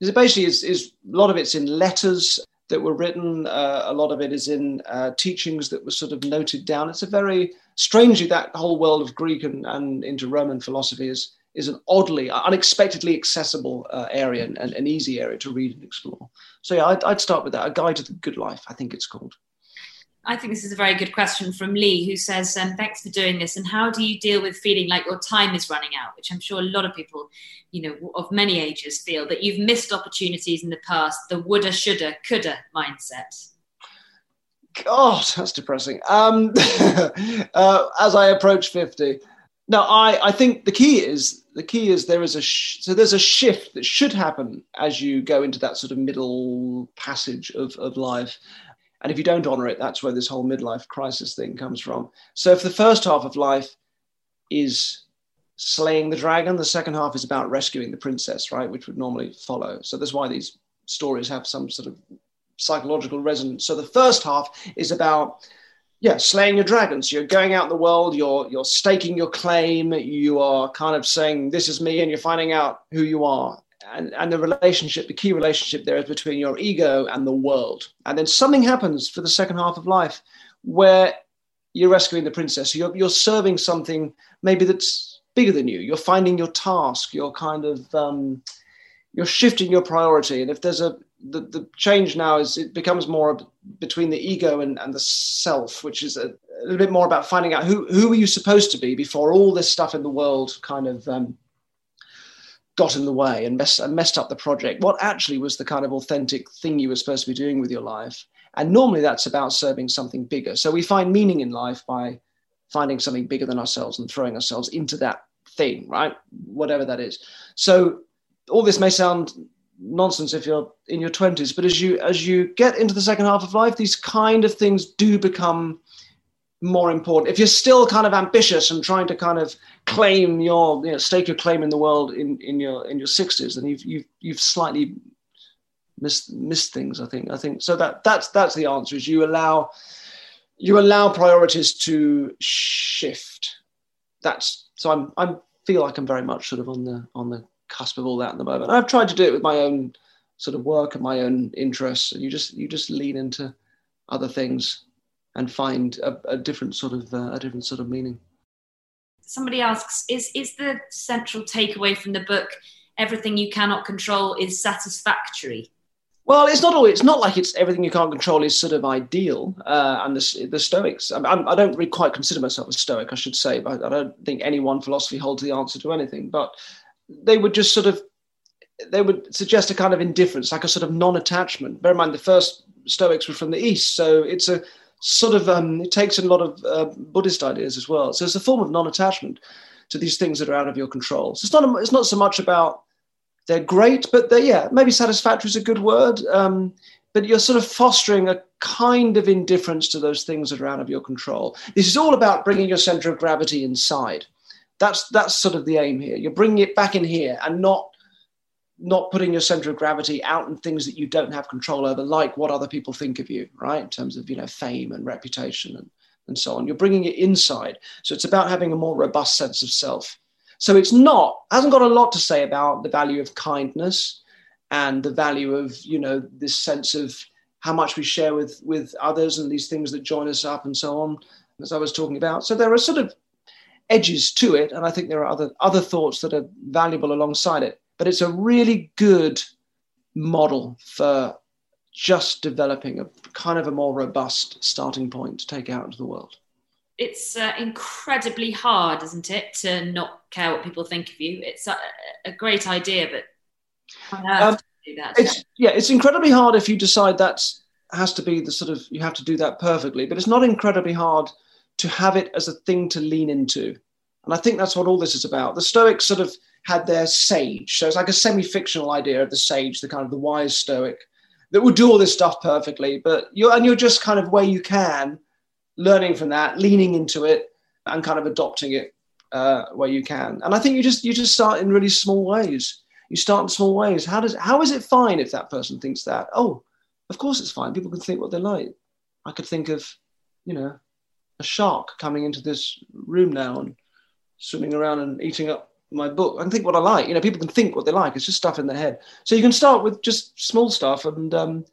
it basically is, is, a lot of it's in letters that were written, uh, a lot of it is in uh, teachings that were sort of noted down. It's a very, strangely, that whole world of Greek and, and into Roman philosophy is is an oddly, unexpectedly accessible uh, area and, and, an easy area to read and explore. So yeah, I'd, I'd start with that. A Guide to the Good Life, I think it's called. I think this is a very good question from Lee, who says, um, "Thanks for doing this. And how do you deal with feeling like your time is running out? Which I'm sure a lot of people, you know, of many ages feel that you've missed opportunities in the past. The woulda, shoulda, coulda mindset." God, that's depressing. Um, [laughs] uh, as I approach fifty, now I, I think the key is the key is there is a sh- so there's a shift that should happen as you go into that sort of middle passage of, of life. And if you don't honor it that's where this whole midlife crisis thing comes from. So if the first half of life is slaying the dragon the second half is about rescuing the princess right which would normally follow. So that's why these stories have some sort of psychological resonance. So the first half is about yeah, slaying your dragons. You're going out in the world, you're you're staking your claim, you are kind of saying, This is me, and you're finding out who you are. And, and the relationship, the key relationship there is between your ego and the world. And then something happens for the second half of life where you're rescuing the princess. You're, you're serving something maybe that's bigger than you. You're finding your task. You're kind of um, you're shifting your priority. And if there's a the, the change now is it becomes more between the ego and, and the self, which is a, a little bit more about finding out who who are you supposed to be before all this stuff in the world kind of um, got in the way and, mess, and messed up the project. What actually was the kind of authentic thing you were supposed to be doing with your life? And normally that's about serving something bigger. So we find meaning in life by finding something bigger than ourselves and throwing ourselves into that thing, right? Whatever that is. So all this may sound nonsense if you're in your 20s but as you as you get into the second half of life these kind of things do become more important. If you're still kind of ambitious and trying to kind of claim your you know stake your claim in the world in in your in your 60s then you've you've, you've slightly missed missed things i think. I think so that that's that's the answer is you allow you allow priorities to shift. That's so i'm i'm feel like i'm very much sort of on the on the cusp of all that at the moment. I've tried to do it with my own sort of work and my own interests, and you just you just lean into other things and find a, a different sort of uh, a different sort of meaning. Somebody asks, is is the central takeaway from the book everything you cannot control is satisfactory? Well, it's not always. It's not like it's everything you can't control is sort of ideal. Uh, and the, the Stoics. I'm, I'm, I do not really quite consider myself a Stoic, I should say. But I don't think any one philosophy holds the answer to anything. But they would just sort of they would suggest a kind of indifference, like a sort of non-attachment. Bear in mind, the first Stoics were from the East, so it's a sort of um, it takes a lot of uh, Buddhist ideas as well. So it's a form of non-attachment to these things that are out of your control. So it's not it's not so much about they're great, but they're yeah maybe satisfactory is a good word. Um, but you're sort of fostering a kind of indifference to those things that are out of your control. This is all about bringing your center of gravity inside. That's that's sort of the aim here. You're bringing it back in here and not not putting your center of gravity out in things that you don't have control over, like what other people think of you, right? In terms of you know fame and reputation and and so on. You're bringing it inside. So it's about having a more robust sense of self. So it's not hasn't got a lot to say about the value of kindness and the value of you know this sense of how much we share with with others and these things that join us up and so on as i was talking about so there are sort of edges to it, and I think there are other other thoughts that are valuable alongside it. But it's a really good model for just developing a kind of a more robust starting point to take out into the world. It's uh, incredibly hard, isn't it, to not care what people think of you? It's a, a great idea, but um, it's, yeah, it's incredibly hard if you decide that has to be the sort of you have to do that perfectly. But it's not incredibly hard to have it as a thing to lean into. And I think that's what all this is about. The Stoics sort of had their sage. So it's like a semi fictional idea of the sage, the kind of the wise Stoic that would do all this stuff perfectly. But you're, and you're just kind of where you can, learning from that, leaning into it, and kind of adopting it uh, where you can. And I think you just you just start in really small ways. You start in small ways. How does how is it fine if that person thinks that? Oh, of course it's fine. People can think what they like. I could think of, you know, a shark coming into this room now and swimming around and eating up my book. I think what I like. You know, people can think what they like. It's just stuff in their head. So you can start with just small stuff, and um,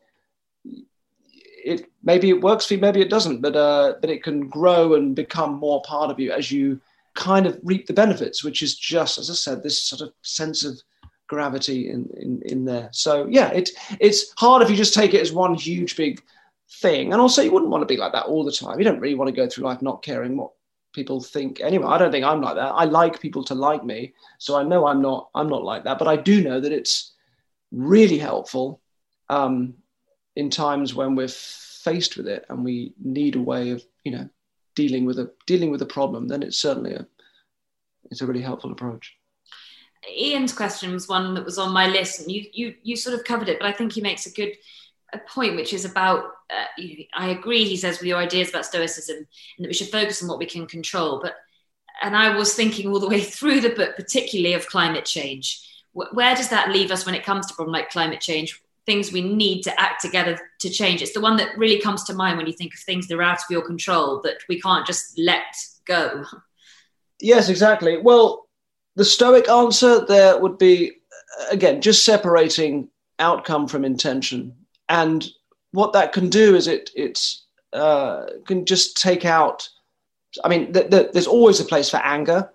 it maybe it works for you, maybe it doesn't, but uh, but it can grow and become more part of you as you kind of reap the benefits, which is just as I said, this sort of sense of gravity in in, in there. So yeah, it it's hard if you just take it as one huge big thing. And also, you wouldn't want to be like that all the time. You don't really want to go through life not caring what people think anyway i don't think i'm like that i like people to like me so i know i'm not i'm not like that but i do know that it's really helpful um, in times when we're faced with it and we need a way of you know dealing with a dealing with a problem then it's certainly a it's a really helpful approach ian's question was one that was on my list and you you you sort of covered it but i think he makes a good a point which is about uh, i agree he says with your ideas about stoicism and that we should focus on what we can control but and i was thinking all the way [laughs] through the book particularly of climate change where does that leave us when it comes to problem like climate change things we need to act together to change. It's the one that really comes to mind when you think of things that are out of your control that we can't just let go. Yes, exactly. Well, the Stoic answer there would be again just separating outcome from intention, and what that can do is it it's uh, can just take out. I mean, th- th- there's always a place for anger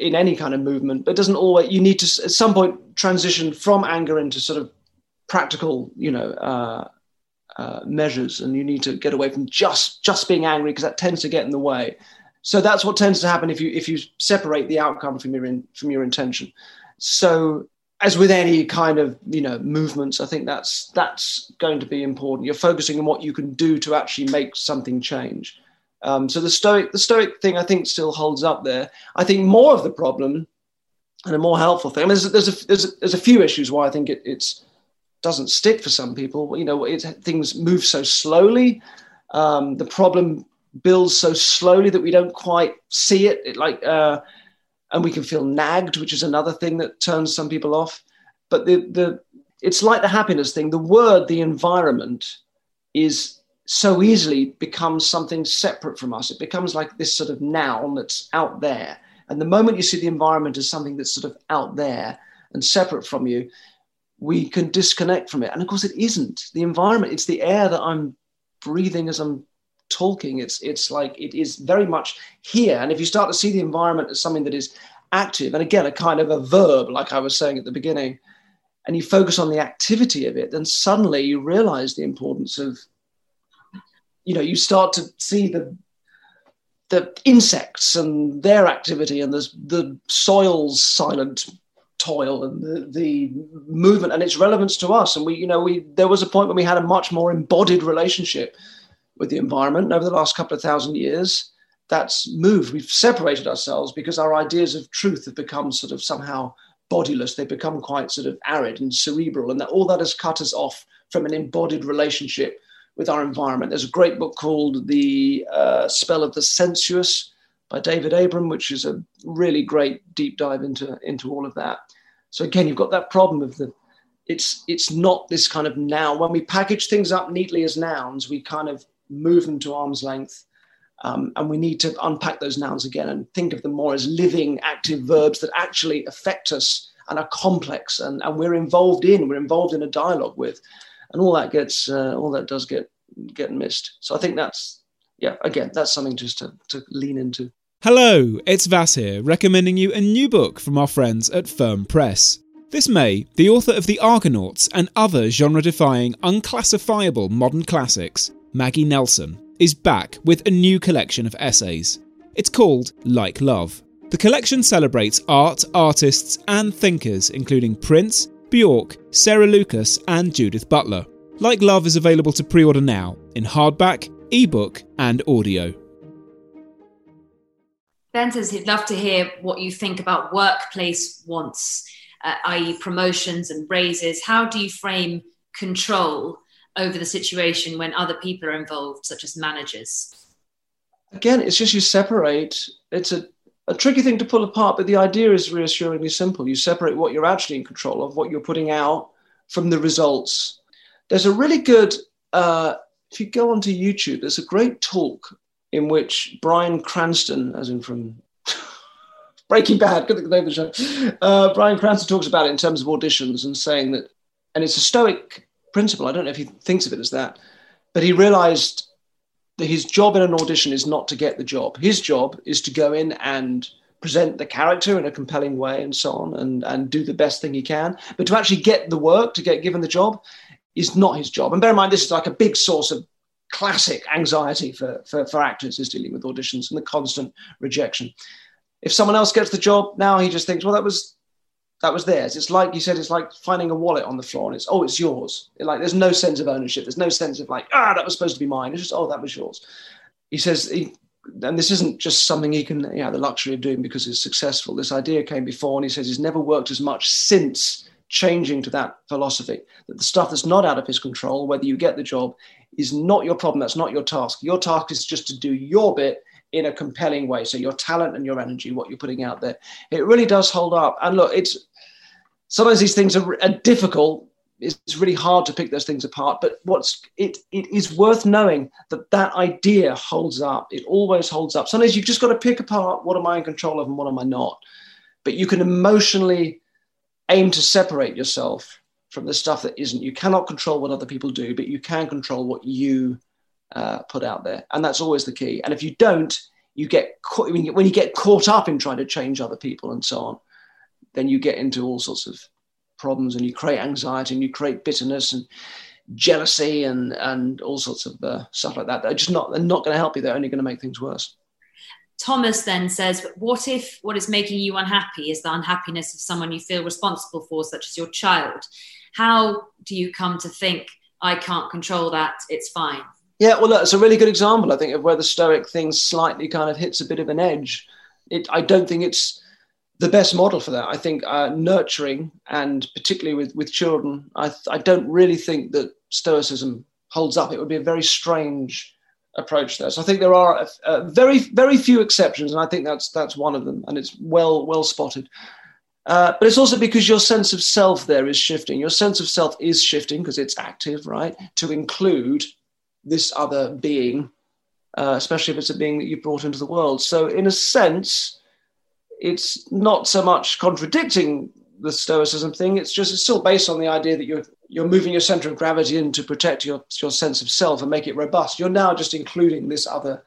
in any kind of movement, but it doesn't always. You need to at some point transition from anger into sort of practical, you know, uh, uh, measures, and you need to get away from just just being angry because that tends to get in the way. So that's what tends to happen if you if you separate the outcome from your in, from your intention. So as with any kind of you know movements, I think that's that's going to be important. You're focusing on what you can do to actually make something change. Um, so the stoic the stoic thing I think still holds up there. I think more of the problem and a more helpful thing. I mean, there's, there's a, there's a, there's a few issues why I think it it's doesn't stick for some people. You know, it, things move so slowly. Um, the problem builds so slowly that we don't quite see it. it like, uh, and we can feel nagged, which is another thing that turns some people off. But the the it's like the happiness thing. The word, the environment, is so easily becomes something separate from us. It becomes like this sort of noun that's out there. And the moment you see the environment as something that's sort of out there and separate from you, we can disconnect from it. And of course, it isn't. The environment, it's the air that I'm breathing as I'm talking. It's, it's like it is very much here. And if you start to see the environment as something that is active, and again, a kind of a verb, like I was saying at the beginning, and you focus on the activity of it, then suddenly you realize the importance of, you know, you start to see the the insects and their activity and the, the soil's silent toil and the, the movement and its relevance to us. And we, you know, we there was a point when we had a much more embodied relationship with the environment. Over the last couple of thousand years, that's moved. We've separated ourselves because our ideas of truth have become sort of somehow bodiless. They've become quite sort of arid and cerebral, and that all that has cut us off from an embodied relationship with our environment. There's a great book called The uh, Spell of the Sensuous by David Abram, which is a really great deep dive into, into all of that. So again, you've got that problem of the it's it's not this kind of noun. When we package things up neatly as nouns, we kind of move them to arm's length. Um, and we need to unpack those nouns again and think of them more as living, active verbs that actually affect us and are complex and, and we're involved in, we're involved in a dialogue with. And all that gets, uh, all that does get get missed. So I think that's, yeah, again, that's something just to, to lean into. Hello, it's Vas here, recommending you a new book from our friends at Firm Press. This May, the author of The Argonauts and other genre defying, unclassifiable modern classics, Maggie Nelson, is back with a new collection of essays. It's called Like Love. The collection celebrates art, artists, and thinkers, including Prince, Bjork, Sarah Lucas, and Judith Butler. Like Love is available to pre order now in hardback, ebook, and audio. Ben says he'd love to hear what you think about workplace wants, uh, i.e., promotions and raises. How do you frame control over the situation when other people are involved, such as managers? Again, it's just you separate. It's a, a tricky thing to pull apart, but the idea is reassuringly simple. You separate what you're actually in control of, what you're putting out, from the results. There's a really good, uh, if you go onto YouTube, there's a great talk in which Bryan Cranston, as in from [laughs] Breaking Bad, good name of the show, uh, Bryan Cranston talks about it in terms of auditions and saying that, and it's a Stoic principle. I don't know if he thinks of it as that, but he realized that his job in an audition is not to get the job. His job is to go in and present the character in a compelling way and so on and, and do the best thing he can. But to actually get the work, to get given the job, is not his job. And bear in mind, this is like a big source of classic anxiety for, for, for actors is dealing with auditions and the constant rejection. If someone else gets the job, now he just thinks, well, that was that was theirs. It's like you said, it's like finding a wallet on the floor and it's oh, it's yours. Like there's no sense of ownership. There's no sense of like, ah, that was supposed to be mine. It's just, oh, that was yours. He says he, and this isn't just something he can you know, the luxury of doing because he's successful. This idea came before, and he says he's never worked as much since changing to that philosophy that the stuff that's not out of his control, whether you get the job, is not your problem. That's not your task. Your task is just to do your bit in a compelling way. So your talent and your energy, what you're putting out there, it really does hold up. And look, it's sometimes these things are, are difficult it's really hard to pick those things apart. But what's it it is worth knowing that that idea holds up. It always holds up. Sometimes you've just got to pick apart what am I in control of and what am I not. But you can emotionally aim to separate yourself from the stuff that isn't. You cannot control what other people do, but you can control what you uh, put out there, and that's always the key. And if you don't, you get caught, when you get caught up in trying to change other people and so on, then you get into all sorts of problems and you create anxiety and you create bitterness and jealousy and and all sorts of uh, stuff like that. They're just not they're not going to help you. They're only going to make things worse. Thomas then says, But What if what is making you unhappy is the unhappiness of someone you feel responsible for, such as your child? How do you come to think, I can't control that, it's fine? Yeah, well, that's a really good example, I think, of where the Stoic thing slightly kind of hits a bit of an edge. It, I don't think it's the best model for that. I think uh, nurturing, and particularly with, with children, I, I don't really think that Stoicism holds up. It would be a very strange approach there. So I think there are very very few exceptions, and I think that's that's one of them, and it's well well spotted. Uh, but it's also because your sense of self there is shifting. Your sense of self is shifting because it's active, right? To include this other being, uh, especially if it's a being that you brought into the world. So in a sense, it's not so much contradicting the stoicism thing it's just it's still based on the idea that you're you're moving your center of gravity in to protect your your sense of self and make it robust. You're now just including this other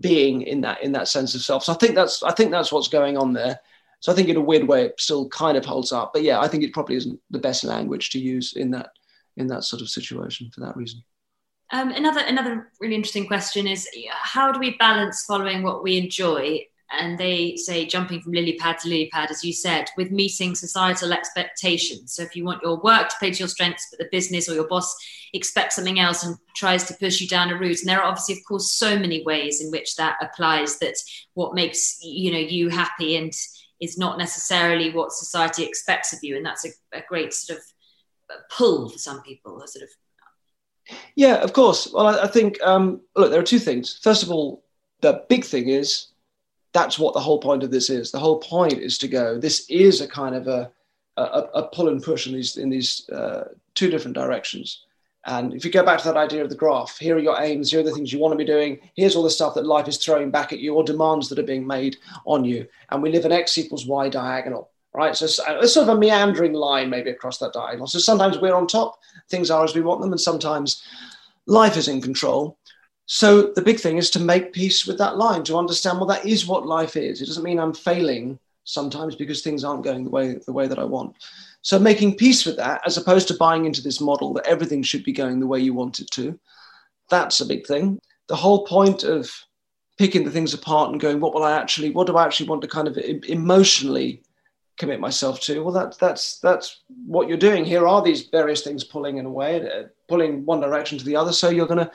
being in that in that sense of self. So i think that's i think that's what's going on there. So i think in a weird way it still kind of holds up. But yeah i think it probably isn't the best language to use in that in that sort of situation for that reason. Um, another another really interesting question is how do we balance following what we enjoy and they say jumping from lily pad to lily pad, as you said, with meeting societal expectations. So if you want your work to play to your strengths, but the business or your boss expects something else and tries to push you down a route, and there are obviously, of course, so many ways in which that applies. That what makes you know you happy and is not necessarily what society expects of you, and that's a, a great sort of pull for some people. A sort of yeah, of course. Well, I, I think um, look, there are two things. First of all, the big thing is that's what the whole point of this is. The whole point is to go. This is a kind of a a, a pull and push in these in these uh, two different directions. And if you go back to that idea of the graph, here are your aims, here are the things you want to be doing, here's all the stuff that life is throwing back at you or demands that are being made on you. And we live in x equals y diagonal, right? So it's sort of a meandering line maybe across that diagonal. So sometimes we're on top, things are as we want them, and sometimes life is in control. So the big thing is to make peace with that line, to understand well, that is what life is. It doesn't mean I'm failing sometimes because things aren't going the way the way that I want. So making peace with that, as opposed to buying into this model that everything should be going the way you want it to, that's a big thing. The whole point of picking the things apart and going, what will I actually, what do I actually want to kind of emotionally commit myself to? Well, that, that's that's what you're doing. Here are these various things pulling in a way, uh, pulling one direction to the other. So you're going to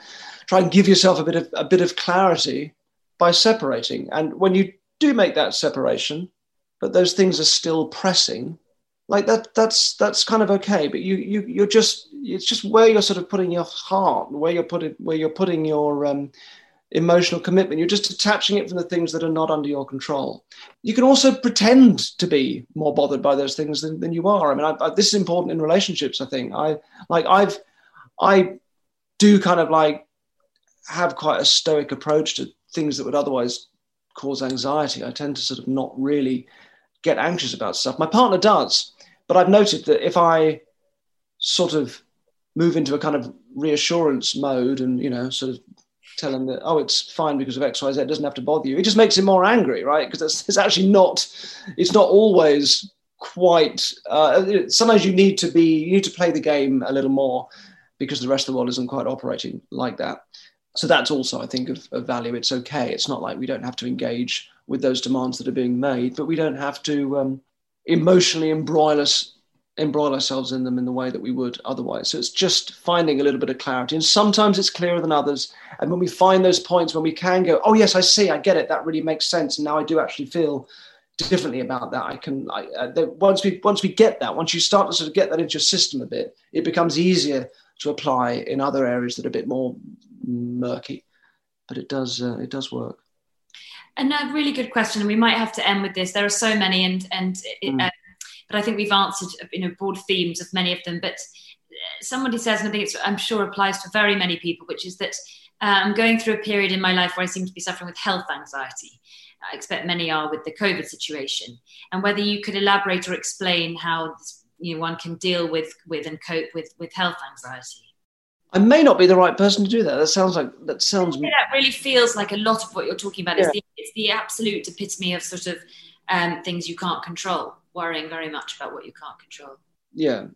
try and give yourself a bit of a bit of clarity by separating. And when you do make that separation, but those things are still pressing, like that, that's that's kind of okay. But you you you're just it's just where you're sort of putting your heart, where you're putting where you're putting your um, emotional commitment. You're just detaching it from the things that are not under your control. You can also pretend to be more bothered by those things than, than you are. I mean, I, I, this is important in relationships. I think I like I've I do kind of like have quite a stoic approach to things that would otherwise cause anxiety. I tend to sort of not really get anxious about stuff. My partner does, but I've noted that if I sort of move into a kind of reassurance mode and, you know, sort of tell him that, oh, it's fine because of X, Y, Z, it doesn't have to bother you, it just makes him more angry, right? Because it's, it's actually not, it's not always quite, uh, sometimes you need to be, you need to play the game a little more because the rest of the world isn't quite operating like that so that's also, I think, of, of, value. It's okay. It's not like we don't have to engage with those demands that are being made, but we don't have to um, emotionally embroil us, embroil ourselves in them in the way that we would otherwise. So it's just finding a little bit of clarity, and sometimes it's clearer than others. And when we find those points when we can go, "Oh yes, I see, I get it. That really makes sense," and now I do actually feel differently about that. I can I, uh, once we once we get that, once you start to sort of get that into your system a bit, it becomes easier to apply in other areas that are a bit more murky, but it does uh, it does work. And a really good question, and we might have to end with this. There are so many, and and mm. uh, but I think we've answered you know broad themes of many of them. But somebody says, and I think it's, I'm sure applies to very many people, which is that uh, I'm going through a period in my life where I seem to be suffering with health anxiety. I expect many are with the COVID situation, and whether you could elaborate or explain how you know, one can deal with with and cope with with health anxiety. I may not be the right person to do that. That sounds like that sounds. Yeah, that really feels like a lot of what you're talking about. Yeah. It's, the, it's the absolute epitome of sort of um, things you can't control. Worrying very much about what you can't control. Yeah,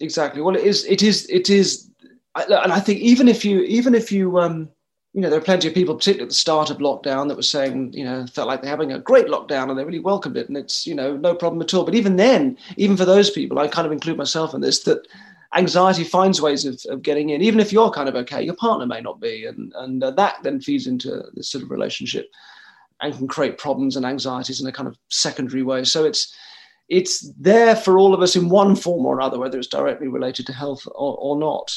exactly. Well, it is. It is. It is. And I think even if you, even if you, um, you know, there are plenty of people, particularly at the start of lockdown, that were saying, you know, felt like they're having a great lockdown and they really welcomed it, and it's, you know, no problem at all. But even then, even for those people, I kind of include myself in this that anxiety finds ways of, of getting in, even if you're kind of okay, your partner may not be. And, and uh, that then feeds into this sort of relationship and can create problems and anxieties in a kind of secondary way. So it's, it's there for all of us in one form or another, whether it's directly related to health or, or not.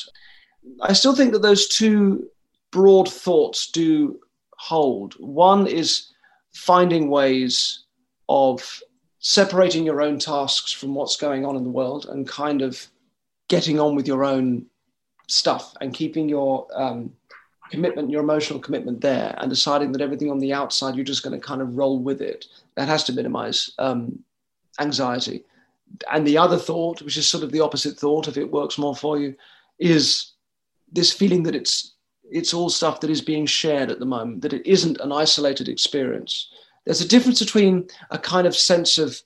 I still think that those two broad thoughts do hold. One is finding ways of separating your own tasks from what's going on in the world and kind of getting on with your own stuff and keeping your um, commitment, your emotional commitment there, and deciding that everything on the outside you're just going to kind of roll with it. That has to minimize um, anxiety. And the other thought, which is sort of the opposite thought, if it works more for you, is this feeling that it's it's all stuff that is being shared at the moment, that it isn't an isolated experience. There's a difference between a kind of sense of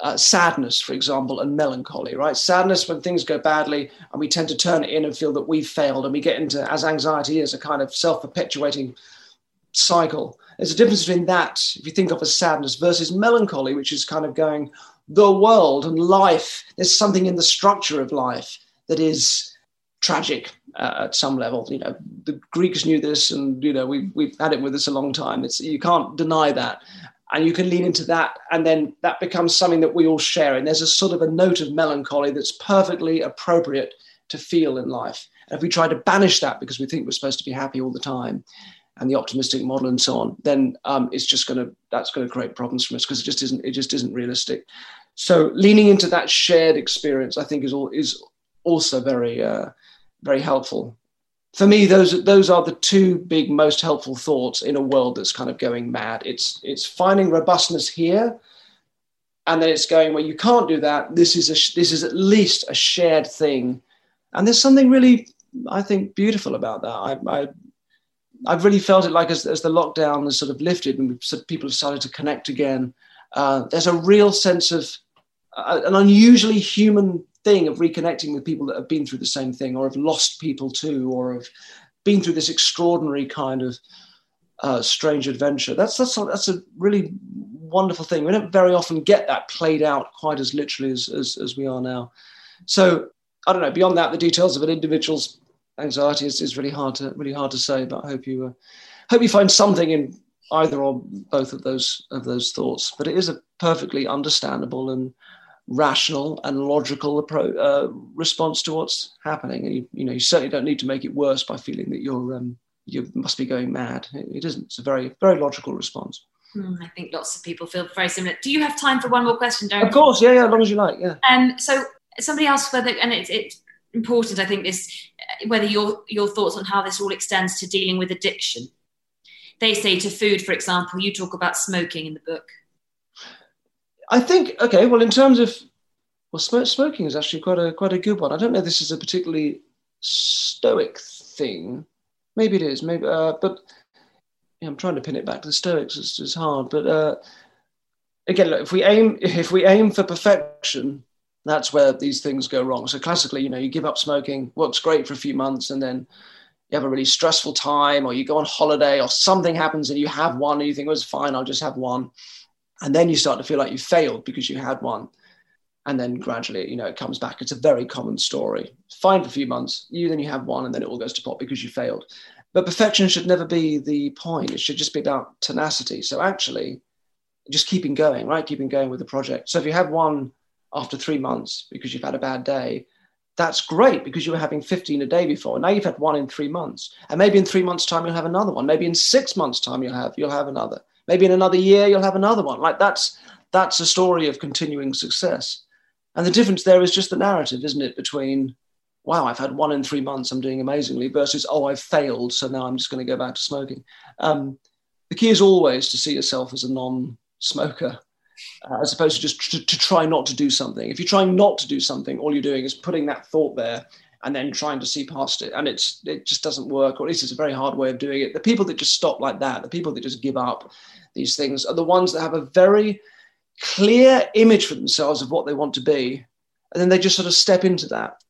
uh, sadness, for example, and melancholy, right? Sadness when things go badly and we tend to turn it in and feel that we've failed, and we get into, as anxiety is, a kind of self perpetuating cycle. There's a difference between that, if you think of as sadness, versus melancholy, which is kind of going, the world and life, there's something in the structure of life that is tragic uh, at some level. You know, the Greeks knew this, and you know we've we've had it with us a long time. It's you can't deny that and you can lean into that and then that becomes something that we all share. And there's a sort of a note of melancholy that's perfectly appropriate to feel in life. And if we try to banish that because we think we're supposed to be happy all the time and the optimistic model and so on then um, it's just going to that's going to create problems for us because it just isn't it just isn't realistic. So leaning into that shared experience i think is all is also very uh, very helpful for me, those those are the two big, most helpful thoughts in a world that's kind of going mad. It's it's finding robustness here, and then it's going well. You can't do that. This is a this is at least a shared thing, and there's something really, I think, beautiful about that. I, I I've really felt it like as, as the lockdown has sort of lifted and people have started to connect again. Uh, there's a real sense of uh, an unusually human thing of reconnecting with people that have been through the same thing or have lost people too or have been through this extraordinary kind of uh, strange adventure. That's, that's, that's a really wonderful thing. We don't very often get that played out quite as literally as, as, as we are now. So I don't know, beyond that, the details of an individual's anxiety is, is really hard to really hard to say, but I hope you uh, hope you find something in either or both of those of those thoughts. But it is a perfectly understandable and rational and logical approach, uh, response to what's happening. And you, you, know, you certainly don't need to make it worse by feeling that you're um, you must be going mad. It, it isn't. It's a very very logical response. Mm, I think lots of people feel very similar. Do you have time for one more question, Derren? Of course, yeah, yeah, as long as you like, yeah. Um, so somebody asked whether, and it's, it's important, I think, this whether your your thoughts on how this all extends to dealing with addiction. They say to food, for example. You talk about smoking in the book. I think okay. Well, in terms of well, sm- smoking is actually quite a quite a good one. I don't know. This is a particularly stoic thing. Maybe it is. Maybe, uh, but yeah, I'm trying to pin it back to the Stoics. It's, it's hard. But uh, again, look, if we aim [laughs] if we aim for perfection, that's where these things go wrong. So classically, you know, you give up smoking, works great for a few months, and then you have a really stressful time, or you go on holiday, or something happens and you have one, and you think, well, it's fine, I'll just have one and then you start to feel like you failed because you had one. And then gradually you know it comes back. It's a very common story. Fine for a few months. You then you have one and then it all goes to pot because you failed. But perfection should never be the point. It should just be about tenacity. So actually just keeping going right? Keeping going with the project. So if you have one after three months because you've had a bad day that's great because you were having 15 a day before. Now you've had one in three months. And maybe in three months time you'll have another one. Maybe in six months time you'll have you'll have another maybe in another year you'll have another one like that's that's a story of continuing success And the difference there is just the narrative, isn't it? Between, wow, I've had one in three months, I'm doing amazingly, versus, oh, I've failed, so now I'm just going to go back to smoking. Um, the key is always to see yourself as a non smoker. Uh, as opposed to just to, to try not to do something. If you're trying not to do something, all you're doing is putting that thought there and then trying to see past it and it's it just doesn't work or at least it's a very hard way of doing it the people that just stop like that the people that just give up these things are the ones that have a very clear image for themselves of what they want to be and then they just sort of step into that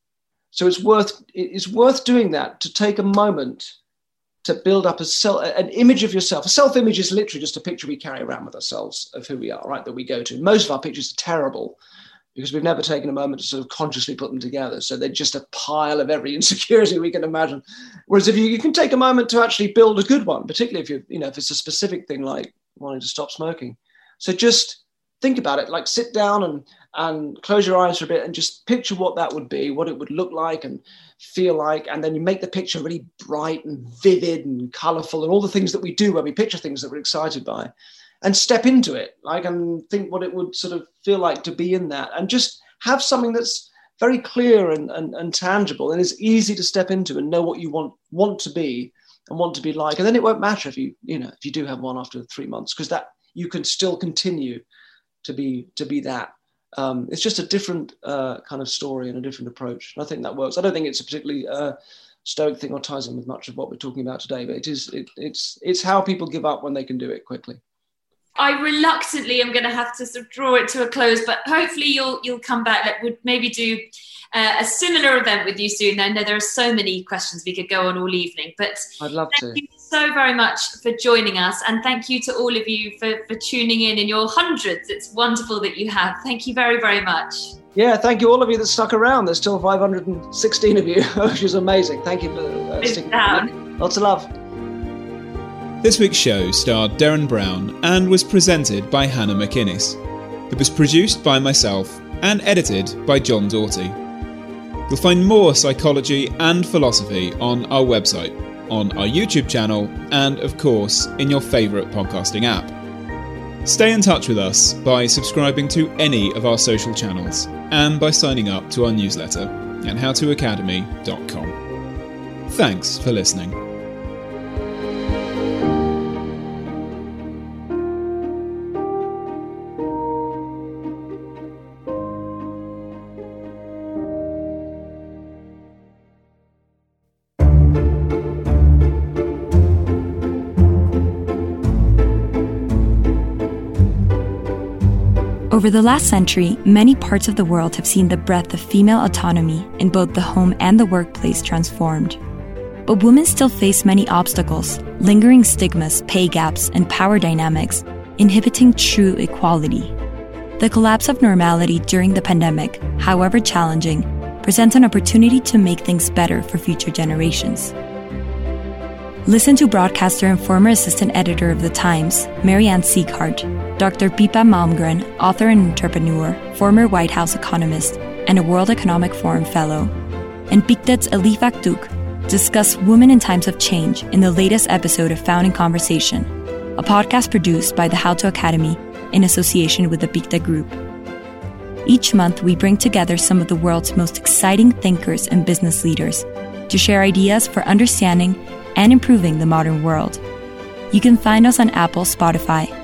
so it's worth it's worth doing that to take a moment to build up a self, an image of yourself. A self image is literally just a picture we carry around with ourselves of who we are, right? That we go to. Most of our pictures are terrible because we've never taken a moment to sort of consciously put them together. So they're just a pile of every [laughs] insecurity we can imagine. Whereas if you, you can take a moment to actually build a good one, particularly if you you know if it's a specific thing like wanting to stop smoking. So just think about it, like sit down and and close your eyes for a bit and just picture what that would be, what it would look like and feel like, and then you make the picture really bright and vivid and colorful and all the things that we do when we picture things that we're excited by and step into it, like, and think what it would sort of feel like to be in that, and just have something that's very clear and, and, and tangible and is easy to step into and know what you want want to be and want to be like. And then it won't matter if you, you know, if you do have one after three months, because that you can still continue to be to be that. Um, it's just a different uh, kind of story and a different approach. And I think that works. I don't think it's a particularly uh, stoic thing or ties in with much of what we're talking about today, but it is it, it's it's how people give up when they can do it quickly. I reluctantly am going to have to sort of draw it to a close, but hopefully you'll you'll come back. Like, would maybe do uh, a similar event with you soon. I know there are so many questions we could go on all evening, but I'd love thank to. you so very much for joining us, and thank you to all of you for for tuning in in your hundreds. It's wonderful that you have. Thank you very very much. Yeah, thank you all of you that stuck around. There's still 516 of you, [laughs] which is amazing. Thank you for uh, sticking around. Lots of love. This week's show starred Derren Brown and was presented by Hannah McInnes. It was produced by myself and edited by John Doughty. You'll find more psychology and philosophy on our website, on our YouTube channel, and of course, in your favourite podcasting app. Stay in touch with us by subscribing to any of our social channels and by signing up to our newsletter at howtoacademy.com. Thanks for listening. Over the last century, many parts of the world have seen the breadth of female autonomy in both the home and the workplace transformed. But women still face many obstacles, lingering stigmas, pay gaps, and power dynamics, inhibiting true equality. The collapse of normality during the pandemic, however challenging, presents an opportunity to make things better for future generations. Listen to broadcaster and former assistant editor of The Times, Mary Ann Sieghart, Dr. Pippa Malmgren, author and entrepreneur, former White House economist, and a World Economic Forum fellow, and Pictet's Elif Aktuk discuss women in times of change in the latest episode of Founding Conversation, a podcast produced by the How to Academy in association with the Pictet Group. Each month, we bring together some of the world's most exciting thinkers and business leaders to share ideas for understanding and improving the modern world. You can find us on Apple, Spotify,